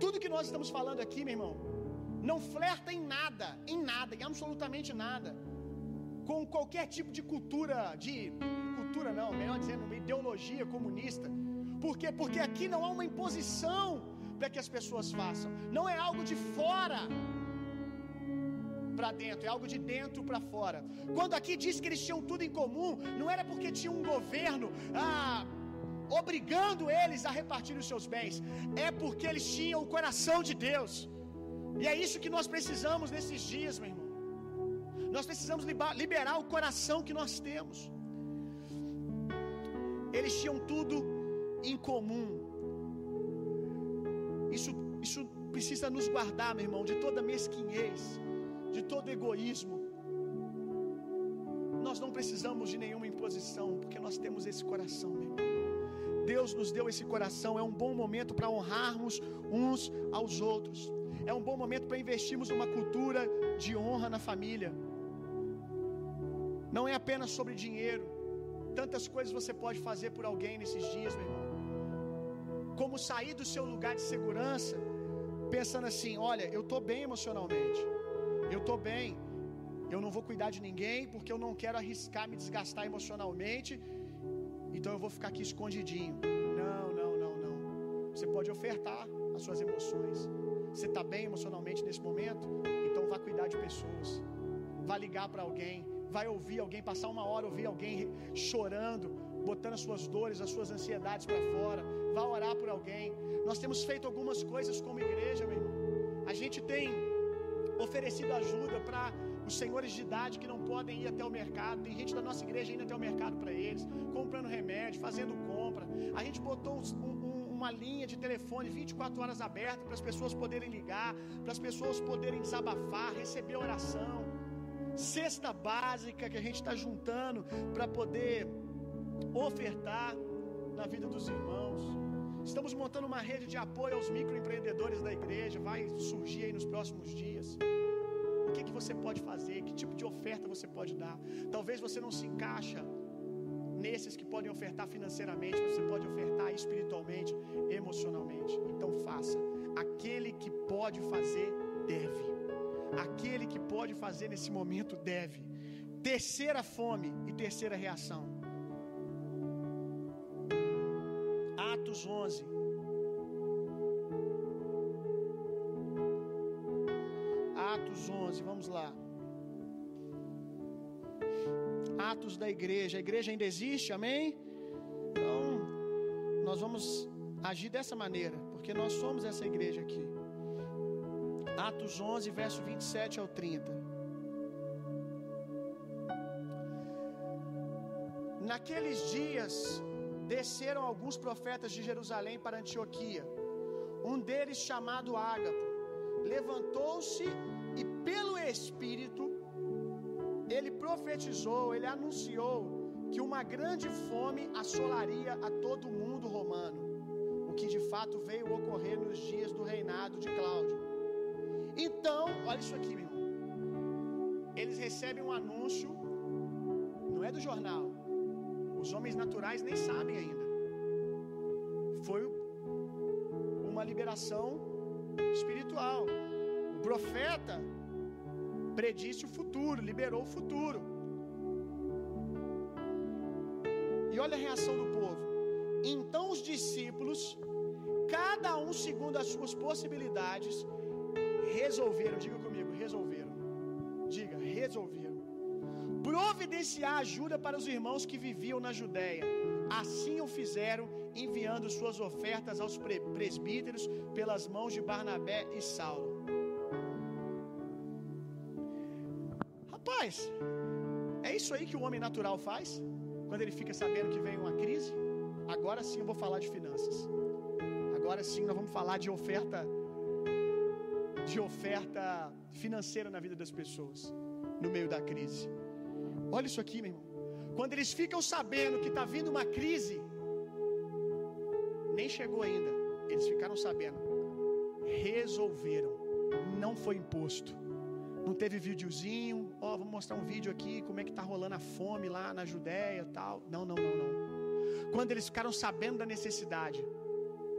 Tudo que nós estamos falando aqui, meu irmão, não flerta em nada, em nada, em absolutamente nada, com qualquer tipo de cultura, de cultura não, melhor dizendo, ideologia comunista. Por quê? Porque aqui não há uma imposição para que as pessoas façam. Não é algo de fora para dentro, é algo de dentro para fora. Quando aqui diz que eles tinham tudo em comum, não era porque tinha um governo ah, obrigando eles a repartir os seus bens, é porque eles tinham o coração de Deus. E é isso que nós precisamos nesses dias, meu irmão. Nós precisamos liberar o coração que nós temos. Eles tinham tudo em comum. Isso, isso precisa nos guardar, meu irmão, de toda mesquinhez, de todo egoísmo. Nós não precisamos de nenhuma imposição, porque nós temos esse coração, meu irmão. Deus nos deu esse coração, é um bom momento para honrarmos uns aos outros. É um bom momento para investirmos numa cultura de honra na família. Não é apenas sobre dinheiro. Tantas coisas você pode fazer por alguém nesses dias, meu irmão. Como sair do seu lugar de segurança, pensando assim: olha, eu estou bem emocionalmente, eu estou bem, eu não vou cuidar de ninguém porque eu não quero arriscar me desgastar emocionalmente, então eu vou ficar aqui escondidinho. Não, não, não, não. Você pode ofertar as suas emoções. Você está bem emocionalmente nesse momento? Então vá cuidar de pessoas. Vá ligar para alguém. Vai ouvir alguém, passar uma hora ouvir alguém chorando, botando as suas dores, as suas ansiedades para fora. Vá orar por alguém. Nós temos feito algumas coisas como igreja, meu irmão. A gente tem oferecido ajuda para os senhores de idade que não podem ir até o mercado. Tem gente da nossa igreja indo até o mercado para eles, comprando remédio, fazendo compra. A gente botou um, um, uma linha de telefone 24 horas aberta para as pessoas poderem ligar, para as pessoas poderem desabafar, receber oração. Cesta básica que a gente está juntando para poder ofertar na vida dos irmãos. Estamos montando uma rede de apoio aos microempreendedores da igreja, vai surgir aí nos próximos dias. O que, que você pode fazer? Que tipo de oferta você pode dar? Talvez você não se encaixa nesses que podem ofertar financeiramente, você pode ofertar espiritualmente, emocionalmente. Então faça. Aquele que pode fazer, deve. Aquele que pode fazer nesse momento, deve. Terceira fome e terceira reação. Atos 11. Atos 11, vamos lá. Atos da igreja. A igreja ainda existe, amém? Então, nós vamos agir dessa maneira, porque nós somos essa igreja aqui. Atos 11, verso 27 ao 30. Naqueles dias desceram alguns profetas de Jerusalém para Antioquia. Um deles, chamado Ágapo, levantou-se e, pelo Espírito, ele profetizou, ele anunciou que uma grande fome assolaria a todo o mundo romano, o que de fato veio ocorrer nos dias do reinado de Cláudio. Então, olha isso aqui, meu irmão. Eles recebem um anúncio, não é do jornal. Os homens naturais nem sabem ainda. Foi uma liberação espiritual. O profeta predisse o futuro, liberou o futuro. E olha a reação do povo. Então os discípulos, cada um segundo as suas possibilidades, resolveram, diga comigo, resolveram. Diga, resolveram. Providenciar ajuda para os irmãos que viviam na Judéia. Assim o fizeram, enviando suas ofertas aos presbíteros pelas mãos de Barnabé e Saulo. Rapaz, é isso aí que o homem natural faz, quando ele fica sabendo que vem uma crise. Agora sim eu vou falar de finanças. Agora sim nós vamos falar de oferta de oferta financeira na vida das pessoas no meio da crise. Olha isso aqui, meu irmão. Quando eles ficam sabendo que está vindo uma crise, nem chegou ainda, eles ficaram sabendo, resolveram, não foi imposto. Não teve videozinho, ó, oh, vamos mostrar um vídeo aqui, como é que tá rolando a fome lá na Judéia tal. Não, não, não, não. Quando eles ficaram sabendo da necessidade,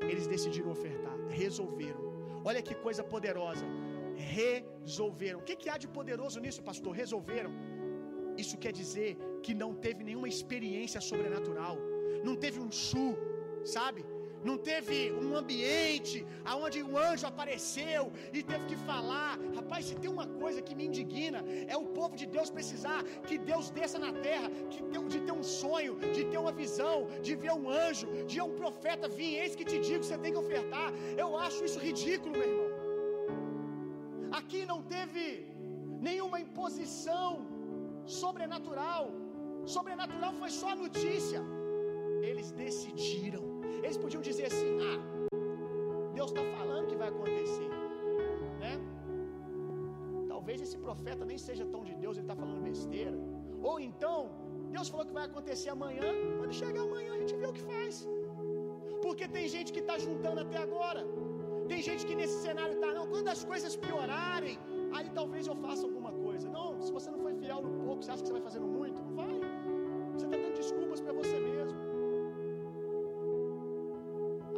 eles decidiram ofertar, resolveram. Olha que coisa poderosa. Resolveram. O que, que há de poderoso nisso, pastor? Resolveram. Isso quer dizer que não teve nenhuma experiência sobrenatural, não teve um chu, sabe? Não teve um ambiente aonde o anjo apareceu e teve que falar. Rapaz, se tem uma coisa que me indigna, é o povo de Deus precisar que Deus desça na terra, que de ter um sonho, de ter uma visão, de ver um anjo, de um profeta vir, eis que te digo, você tem que ofertar. Eu acho isso ridículo, meu irmão. Aqui não teve nenhuma imposição sobrenatural. Sobrenatural foi só a notícia. Eles decidiram. Eles podiam dizer assim: ah, Deus está falando que vai acontecer, né? Talvez esse profeta nem seja tão de Deus, ele está falando besteira. Ou então, Deus falou que vai acontecer amanhã, quando chegar amanhã a gente vê o que faz. Porque tem gente que está juntando até agora. Tem gente que nesse cenário está, não, quando as coisas piorarem, aí talvez eu faça alguma coisa. Não, se você não foi fiel no pouco, você acha que você vai fazendo muito? Não vai. Você está dando desculpas para você mesmo.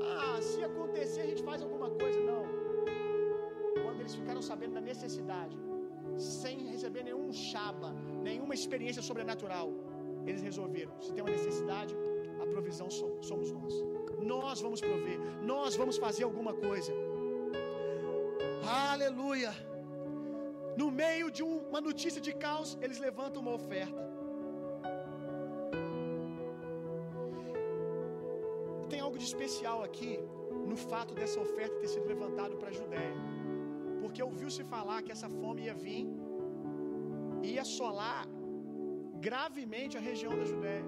Ah, se acontecer a gente faz alguma coisa. Não. Quando eles ficaram sabendo da necessidade, sem receber nenhum chaba, nenhuma experiência sobrenatural, eles resolveram: se tem uma necessidade, a provisão somos nós. Nós vamos prover, nós vamos fazer alguma coisa. Aleluia. No meio de uma notícia de caos, eles levantam uma oferta. Tem algo de especial aqui no fato dessa oferta ter sido levantada para a Judéia. Porque ouviu-se falar que essa fome ia vir e ia assolar gravemente a região da Judéia.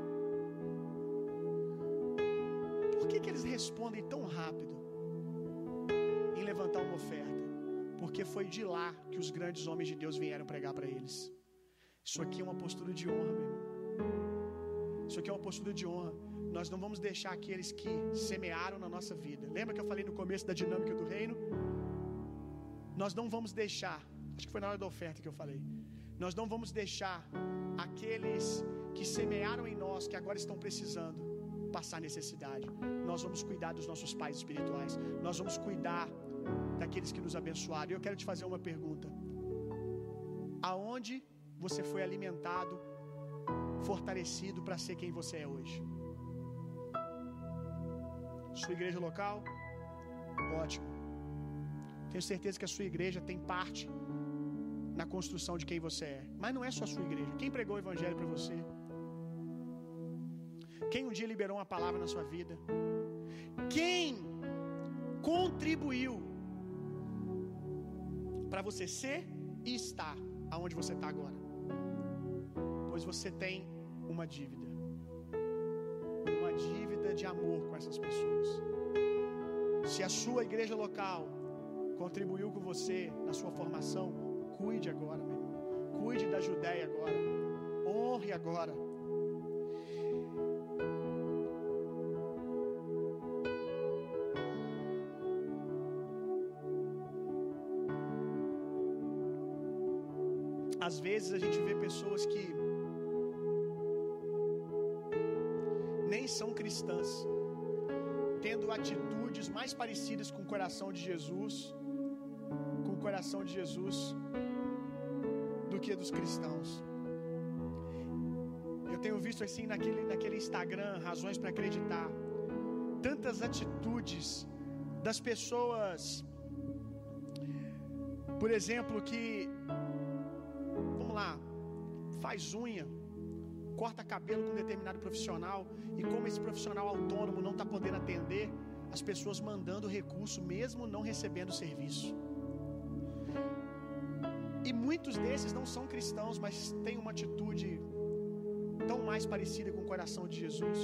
Por que, que eles respondem tão rápido em levantar uma oferta? Porque foi de lá que os grandes homens de Deus vieram pregar para eles. Isso aqui é uma postura de honra, meu irmão. Isso aqui é uma postura de honra. Nós não vamos deixar aqueles que semearam na nossa vida. Lembra que eu falei no começo da dinâmica do reino? Nós não vamos deixar, acho que foi na hora da oferta que eu falei. Nós não vamos deixar aqueles que semearam em nós, que agora estão precisando, passar necessidade. Nós vamos cuidar dos nossos pais espirituais. Nós vamos cuidar daqueles que nos abençoaram. E eu quero te fazer uma pergunta: aonde você foi alimentado, fortalecido para ser quem você é hoje? Sua igreja local? Ótimo. Tenho certeza que a sua igreja tem parte na construção de quem você é. Mas não é só a sua igreja. Quem pregou o evangelho para você? Quem um dia liberou uma palavra na sua vida? Quem contribuiu para você ser e estar aonde você está agora? Pois você tem uma dívida. Uma dívida de amor com essas pessoas. Se a sua igreja local contribuiu com você na sua formação, cuide agora, meu irmão. Cuide da Judéia agora. Honre agora. Vezes a gente vê pessoas que nem são cristãs, tendo atitudes mais parecidas com o coração de Jesus, com o coração de Jesus, do que dos cristãos. Eu tenho visto assim naquele, naquele Instagram, razões para acreditar, tantas atitudes das pessoas, por exemplo, que, faz unha, corta cabelo com um determinado profissional, e como esse profissional autônomo não está podendo atender, as pessoas mandando recurso, mesmo não recebendo serviço. E muitos desses não são cristãos, mas têm uma atitude tão mais parecida com o coração de Jesus.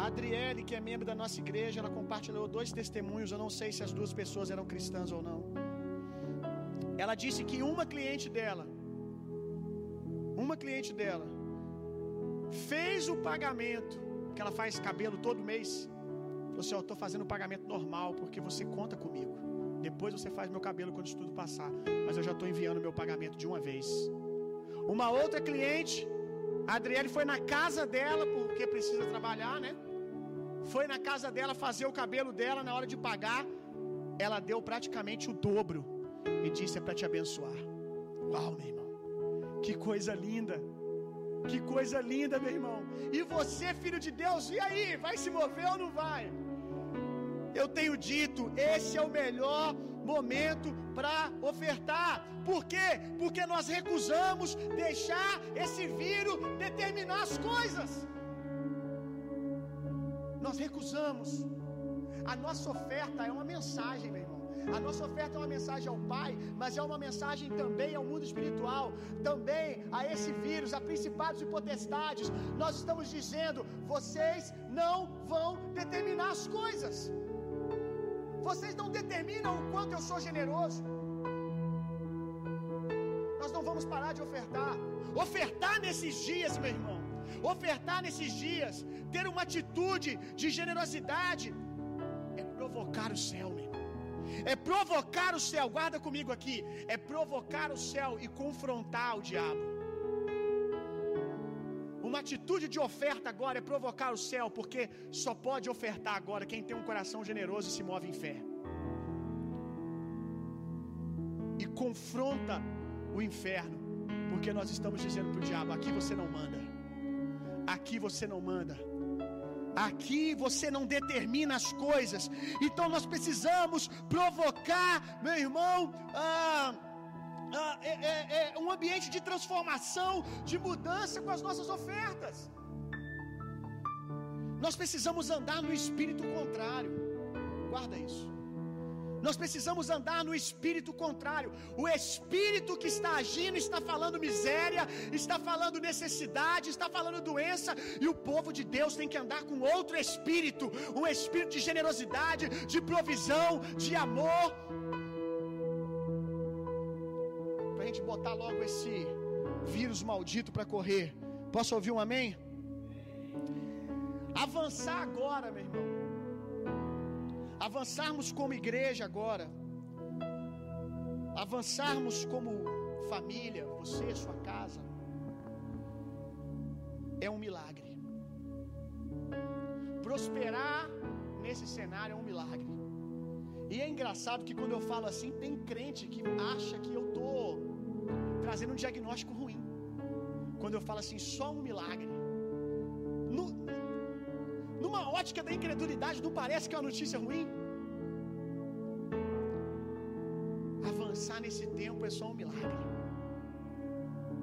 A Adriele, que é membro da nossa igreja, ela compartilhou dois testemunhos. Eu não sei se as duas pessoas eram cristãs ou não. Ela disse que uma cliente dela, uma cliente dela, fez o pagamento, que ela faz cabelo todo mês. Falou assim: Eu estou fazendo o pagamento normal, porque você conta comigo. Depois você faz meu cabelo quando isso tudo passar. Mas eu já estou enviando meu pagamento de uma vez. Uma outra cliente, a Adriele foi na casa dela, porque precisa trabalhar, né? Foi na casa dela fazer o cabelo dela na hora de pagar. Ela deu praticamente o dobro e disse: É para te abençoar. Uau, meu irmão. Que coisa linda. Que coisa linda, meu irmão. E você, filho de Deus, e aí? Vai se mover ou não vai? Eu tenho dito, esse é o melhor momento para ofertar. Por quê? Porque nós recusamos deixar esse vírus determinar as coisas. Nós recusamos. A nossa oferta é uma mensagem, meu irmão. A nossa oferta é uma mensagem ao Pai, mas é uma mensagem também ao mundo espiritual, também a esse vírus, a principados e potestades. Nós estamos dizendo: vocês não vão determinar as coisas. Vocês não determinam o quanto eu sou generoso. Nós não vamos parar de ofertar. Ofertar nesses dias, meu irmão. Ofertar nesses dias, ter uma atitude de generosidade, é provocar o céu, meu. É provocar o céu, guarda comigo aqui. É provocar o céu e confrontar o diabo. Uma atitude de oferta agora é provocar o céu, porque só pode ofertar agora quem tem um coração generoso e se move em fé. E confronta o inferno, porque nós estamos dizendo para o diabo: aqui você não manda, aqui você não manda. Aqui você não determina as coisas, então nós precisamos provocar, meu irmão, ah, ah, é, é, é um ambiente de transformação, de mudança com as nossas ofertas. Nós precisamos andar no espírito contrário. Guarda isso. Nós precisamos andar no espírito contrário. O espírito que está agindo está falando miséria, está falando necessidade, está falando doença, e o povo de Deus tem que andar com outro espírito, um espírito de generosidade, de provisão, de amor. Para a gente botar logo esse vírus maldito para correr. Posso ouvir um amém? Avançar agora, meu irmão avançarmos como igreja agora, avançarmos como família, você, sua casa, é um milagre. Prosperar nesse cenário é um milagre. E é engraçado que quando eu falo assim, tem crente que acha que eu tô trazendo um diagnóstico ruim. Quando eu falo assim, só um milagre. No, numa ótica da incredulidade, não parece que é uma notícia ruim? Avançar nesse tempo é só um milagre.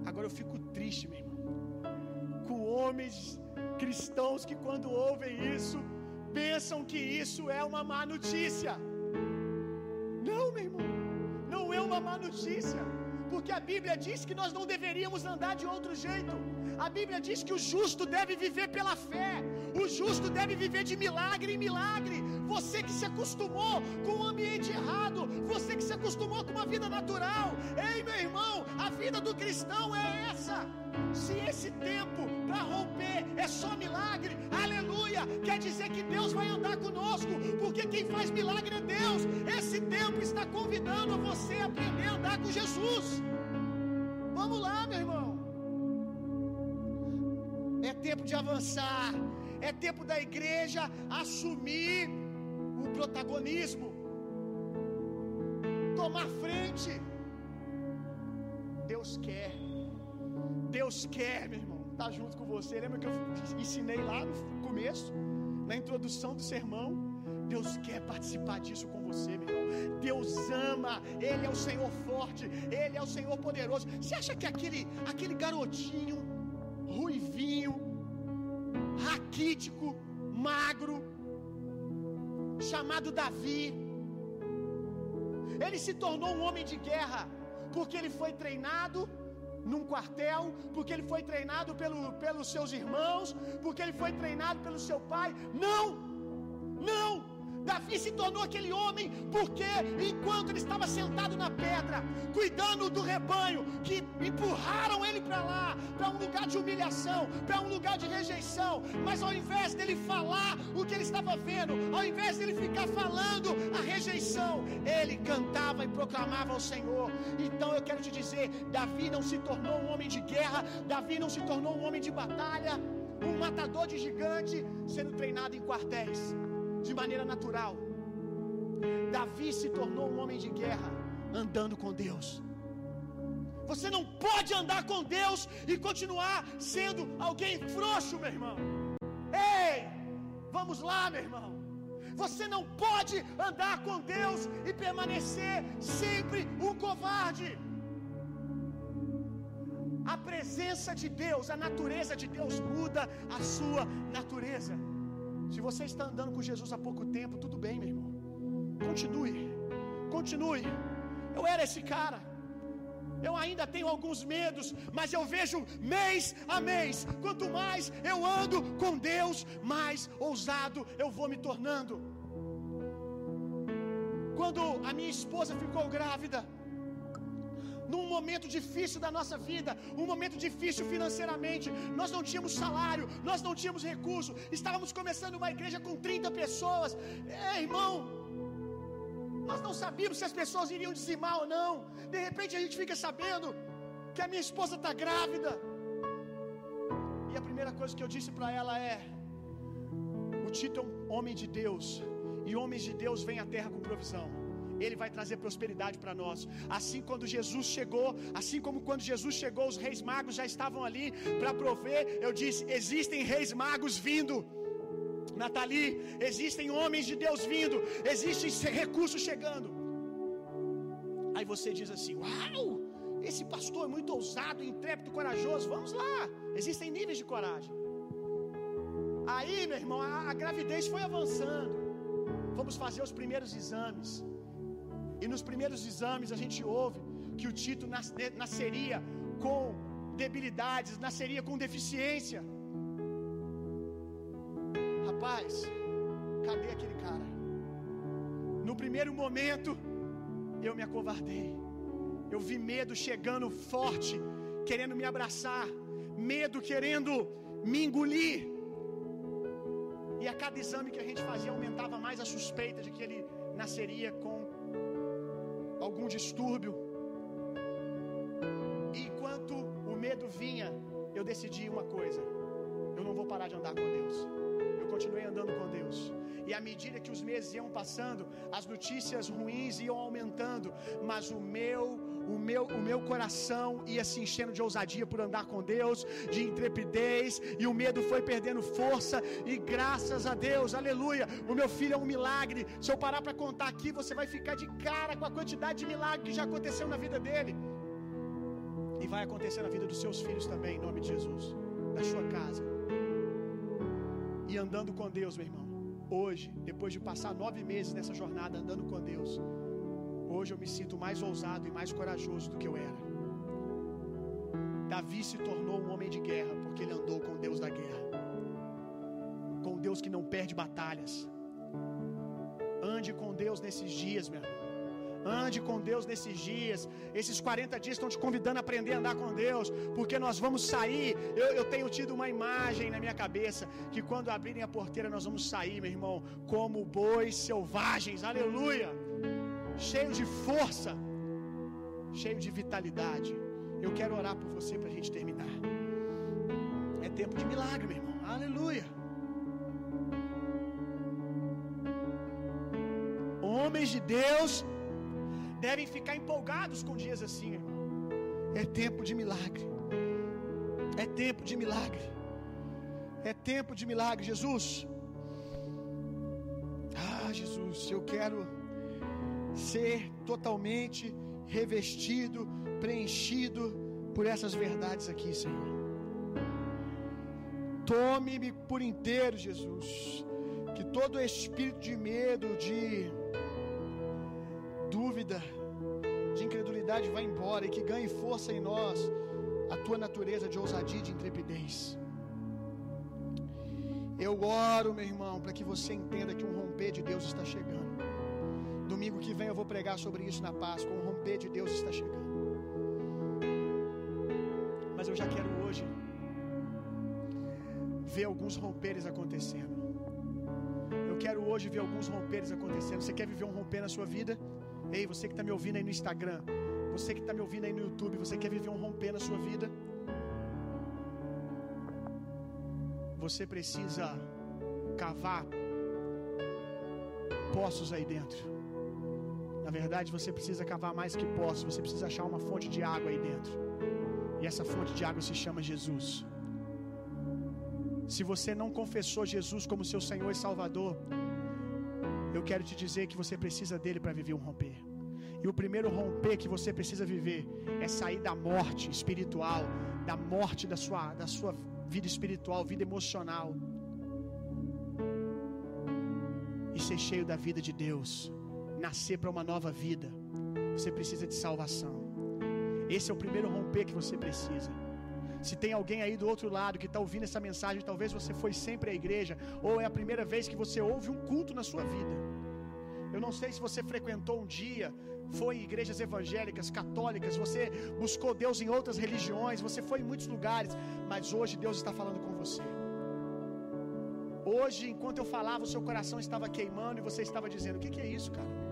Agora eu fico triste, meu irmão, com homens cristãos que, quando ouvem isso, pensam que isso é uma má notícia. Não, meu irmão, não é uma má notícia. Porque a Bíblia diz que nós não deveríamos andar de outro jeito. A Bíblia diz que o justo deve viver pela fé. O justo deve viver de milagre em milagre. Você que se acostumou com o um ambiente errado, você que se acostumou com uma vida natural. Ei, meu irmão, a vida do cristão é essa. Se esse tempo para romper é só milagre, aleluia, quer dizer que Deus vai andar conosco, porque quem faz milagre é Deus. Esse tempo está convidando você a aprender a andar com Jesus. Vamos lá, meu irmão. É tempo de avançar, é tempo da igreja assumir o protagonismo, tomar frente. Deus quer, Deus quer, meu irmão, tá junto com você. Lembra que eu ensinei lá no começo, na introdução do sermão? Deus quer participar disso com você, meu irmão. Deus ama, Ele é o Senhor forte, Ele é o Senhor poderoso. Você acha que aquele, aquele garotinho, ruivinho, raquítico, magro, chamado Davi, ele se tornou um homem de guerra, porque ele foi treinado num quartel, porque ele foi treinado pelo, pelos seus irmãos, porque ele foi treinado pelo seu pai. Não! Não! Davi se tornou aquele homem porque, enquanto ele estava sentado na pedra, cuidando do rebanho, que empurraram ele para lá, para um lugar de humilhação, para um lugar de rejeição, mas ao invés dele falar o que ele estava vendo, ao invés dele ficar falando a rejeição, ele cantava e proclamava ao Senhor. Então eu quero te dizer: Davi não se tornou um homem de guerra, Davi não se tornou um homem de batalha, um matador de gigante, sendo treinado em quartéis de maneira natural. Davi se tornou um homem de guerra andando com Deus. Você não pode andar com Deus e continuar sendo alguém frouxo, meu irmão. Ei, vamos lá, meu irmão. Você não pode andar com Deus e permanecer sempre um covarde. A presença de Deus, a natureza de Deus muda a sua natureza. Se você está andando com Jesus há pouco tempo, tudo bem, meu irmão. Continue. Continue. Eu era esse cara. Eu ainda tenho alguns medos, mas eu vejo mês a mês. Quanto mais eu ando com Deus, mais ousado eu vou me tornando. Quando a minha esposa ficou grávida, num momento difícil da nossa vida, um momento difícil financeiramente, nós não tínhamos salário, nós não tínhamos recurso, estávamos começando uma igreja com 30 pessoas. É, irmão, nós não sabíamos se as pessoas iriam dizimar ou não. De repente a gente fica sabendo que a minha esposa está grávida. E a primeira coisa que eu disse para ela é: O Tito é um homem de Deus, e homens de Deus vêm à terra com provisão. Ele vai trazer prosperidade para nós. Assim quando Jesus chegou, assim como quando Jesus chegou, os reis magos já estavam ali para prover. Eu disse: existem reis magos vindo. Natali, existem homens de Deus vindo, existem recursos chegando. Aí você diz assim: Uau, esse pastor é muito ousado, intrépido, corajoso. Vamos lá, existem níveis de coragem. Aí, meu irmão, a, a gravidez foi avançando. Vamos fazer os primeiros exames. E nos primeiros exames a gente ouve que o Tito nasceria com debilidades, nasceria com deficiência. Rapaz, cadê aquele cara? No primeiro momento, eu me acovardei. Eu vi medo chegando forte, querendo me abraçar, medo querendo me engolir. E a cada exame que a gente fazia aumentava mais a suspeita de que ele nasceria com algum distúrbio. E enquanto o medo vinha, eu decidi uma coisa: eu não vou parar de andar com Deus. Eu continuei andando com Deus. E à medida que os meses iam passando, as notícias ruins iam aumentando, mas o meu, o meu, o meu coração ia se enchendo de ousadia por andar com Deus, de intrepidez, e o medo foi perdendo força. E graças a Deus, aleluia, o meu filho é um milagre. Se eu parar para contar aqui, você vai ficar de cara com a quantidade de milagre que já aconteceu na vida dele. E vai acontecer na vida dos seus filhos também, em nome de Jesus, da sua casa. E andando com Deus, meu irmão. Hoje, depois de passar nove meses nessa jornada andando com Deus, hoje eu me sinto mais ousado e mais corajoso do que eu era. Davi se tornou um homem de guerra porque ele andou com Deus da guerra, com Deus que não perde batalhas. Ande com Deus nesses dias, meu irmão. Ande com Deus nesses dias. Esses 40 dias estão te convidando a aprender a andar com Deus, porque nós vamos sair. Eu, eu tenho tido uma imagem na minha cabeça que quando abrirem a porteira nós vamos sair, meu irmão, como bois selvagens, aleluia, cheio de força, cheio de vitalidade. Eu quero orar por você para a gente terminar. É tempo de milagre, meu irmão, aleluia. Homens de Deus devem ficar empolgados com dias assim, irmão. É tempo de milagre. É tempo de milagre. É tempo de milagre, Jesus. Ah, Jesus, eu quero ser totalmente revestido, preenchido por essas verdades aqui, Senhor. Tome-me por inteiro, Jesus. Que todo espírito de medo, de dúvida, de incredulidade vá embora e que ganhe força em nós a tua natureza de ousadia e de intrepidez. Eu oro, meu irmão, para que você entenda que um romper de Deus está chegando. Domingo que vem eu vou pregar sobre isso na Páscoa. Um romper de Deus está chegando. Mas eu já quero hoje ver alguns romperes acontecendo. Eu quero hoje ver alguns romperes acontecendo. Você quer viver um romper na sua vida? Ei, você que está me ouvindo aí no Instagram, você que está me ouvindo aí no YouTube, você quer viver um romper na sua vida? Você precisa cavar poços aí dentro. Na verdade, você precisa cavar mais que poços, você precisa achar uma fonte de água aí dentro. E essa fonte de água se chama Jesus. Se você não confessou Jesus como seu Senhor e Salvador, eu quero te dizer que você precisa dele para viver um romper. E o primeiro romper que você precisa viver é sair da morte espiritual, da morte da sua, da sua vida espiritual, vida emocional. E ser cheio da vida de Deus, nascer para uma nova vida. Você precisa de salvação. Esse é o primeiro romper que você precisa. Se tem alguém aí do outro lado que está ouvindo essa mensagem, talvez você foi sempre à igreja, ou é a primeira vez que você ouve um culto na sua vida. Eu não sei se você frequentou um dia, foi em igrejas evangélicas, católicas, você buscou Deus em outras religiões, você foi em muitos lugares, mas hoje Deus está falando com você. Hoje, enquanto eu falava, o seu coração estava queimando e você estava dizendo: O que, que é isso, cara?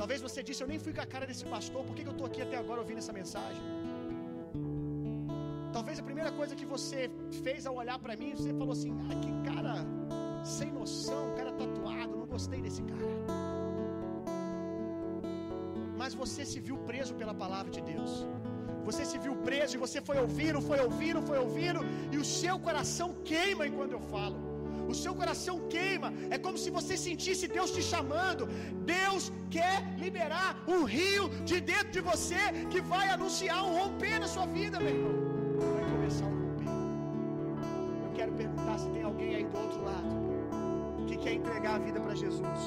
Talvez você disse: Eu nem fui com a cara desse pastor, por que, eu estou aqui até agora ouvindo essa mensagem? Talvez a primeira coisa que você fez ao olhar para mim, você falou assim: Ah, que cara sem noção, cara tatuado, não gostei desse cara. Mas você se viu preso pela palavra de Deus. Você se viu preso e você foi ouvindo, foi ouvindo, foi ouvindo, e o seu coração queima enquanto eu falo. O seu coração queima, é como se você sentisse Deus te chamando. Deus quer liberar um rio de dentro de você que vai anunciar um romper na sua vida, meu irmão. Vai começar um romper. Eu quero perguntar se tem alguém aí do outro lado que quer entregar a vida para Jesus.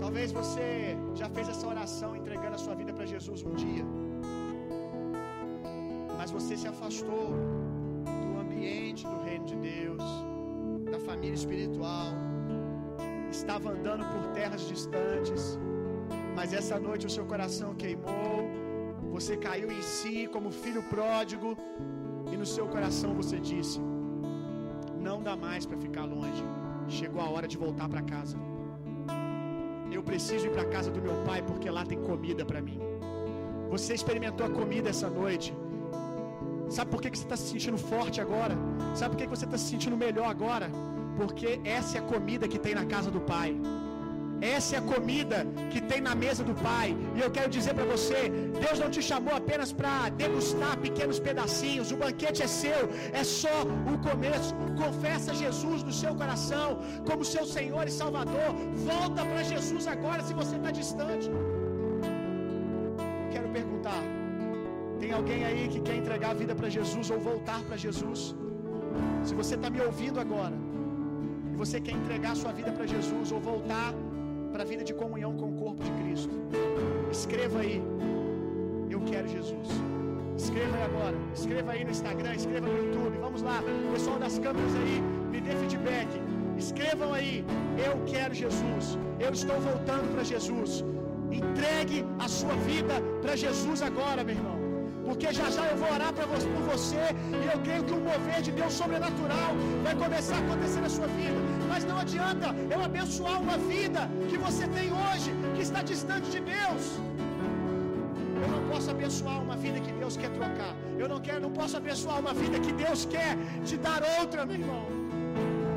Talvez você já fez essa oração entregando a sua vida para Jesus um dia. Mas você se afastou do ambiente do reino de Deus, família espiritual. Estava andando por terras distantes. Mas essa noite o seu coração queimou. Você caiu em si como filho pródigo. E no seu coração você disse: Não dá mais para ficar longe. Chegou a hora de voltar para casa. Eu preciso ir para a casa do meu pai porque lá tem comida para mim. Você experimentou a comida essa noite. Sabe por que, que você está se sentindo forte agora? Sabe por que, que você está se sentindo melhor agora? Porque essa é a comida que tem na casa do pai. Essa é a comida que tem na mesa do Pai. E eu quero dizer para você: Deus não te chamou apenas para degustar pequenos pedacinhos. O banquete é seu, é só o começo. Confessa Jesus no seu coração como seu Senhor e Salvador. Volta para Jesus agora se você está distante. Tem alguém aí que quer entregar a vida para Jesus ou voltar para Jesus? Se você está me ouvindo agora e você quer entregar sua vida para Jesus ou voltar para a vida de comunhão com o corpo de Cristo. Escreva aí. Eu quero Jesus. Escreva aí agora. Escreva aí no Instagram, escreva no YouTube. Vamos lá. Pessoal das câmeras aí, me dê feedback. Escrevam aí. Eu quero Jesus. Eu estou voltando para Jesus. Entregue a sua vida para Jesus agora, meu irmão. Porque já já eu vou orar você, por você e eu creio que um mover de Deus sobrenatural vai começar a acontecer na sua vida. Mas não adianta eu abençoar uma vida que você tem hoje, que está distante de Deus. Eu não posso abençoar uma vida que Deus quer trocar. Eu não quero, não posso abençoar uma vida que Deus quer te dar outra, meu irmão.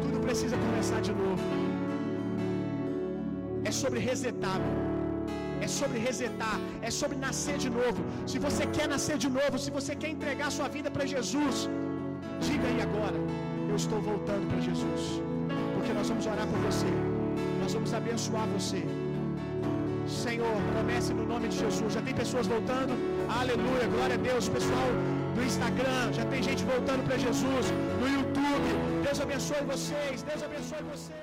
Tudo precisa começar de novo. É sobre resetar, meu é sobre resetar, é sobre nascer de novo. Se você quer nascer de novo, se você quer entregar sua vida para Jesus, diga aí agora: Eu estou voltando para Jesus, porque nós vamos orar por você, nós vamos abençoar você. Senhor, comece no nome de Jesus. Já tem pessoas voltando, aleluia, glória a Deus. Pessoal do Instagram, já tem gente voltando para Jesus, no YouTube. Deus abençoe vocês, Deus abençoe vocês.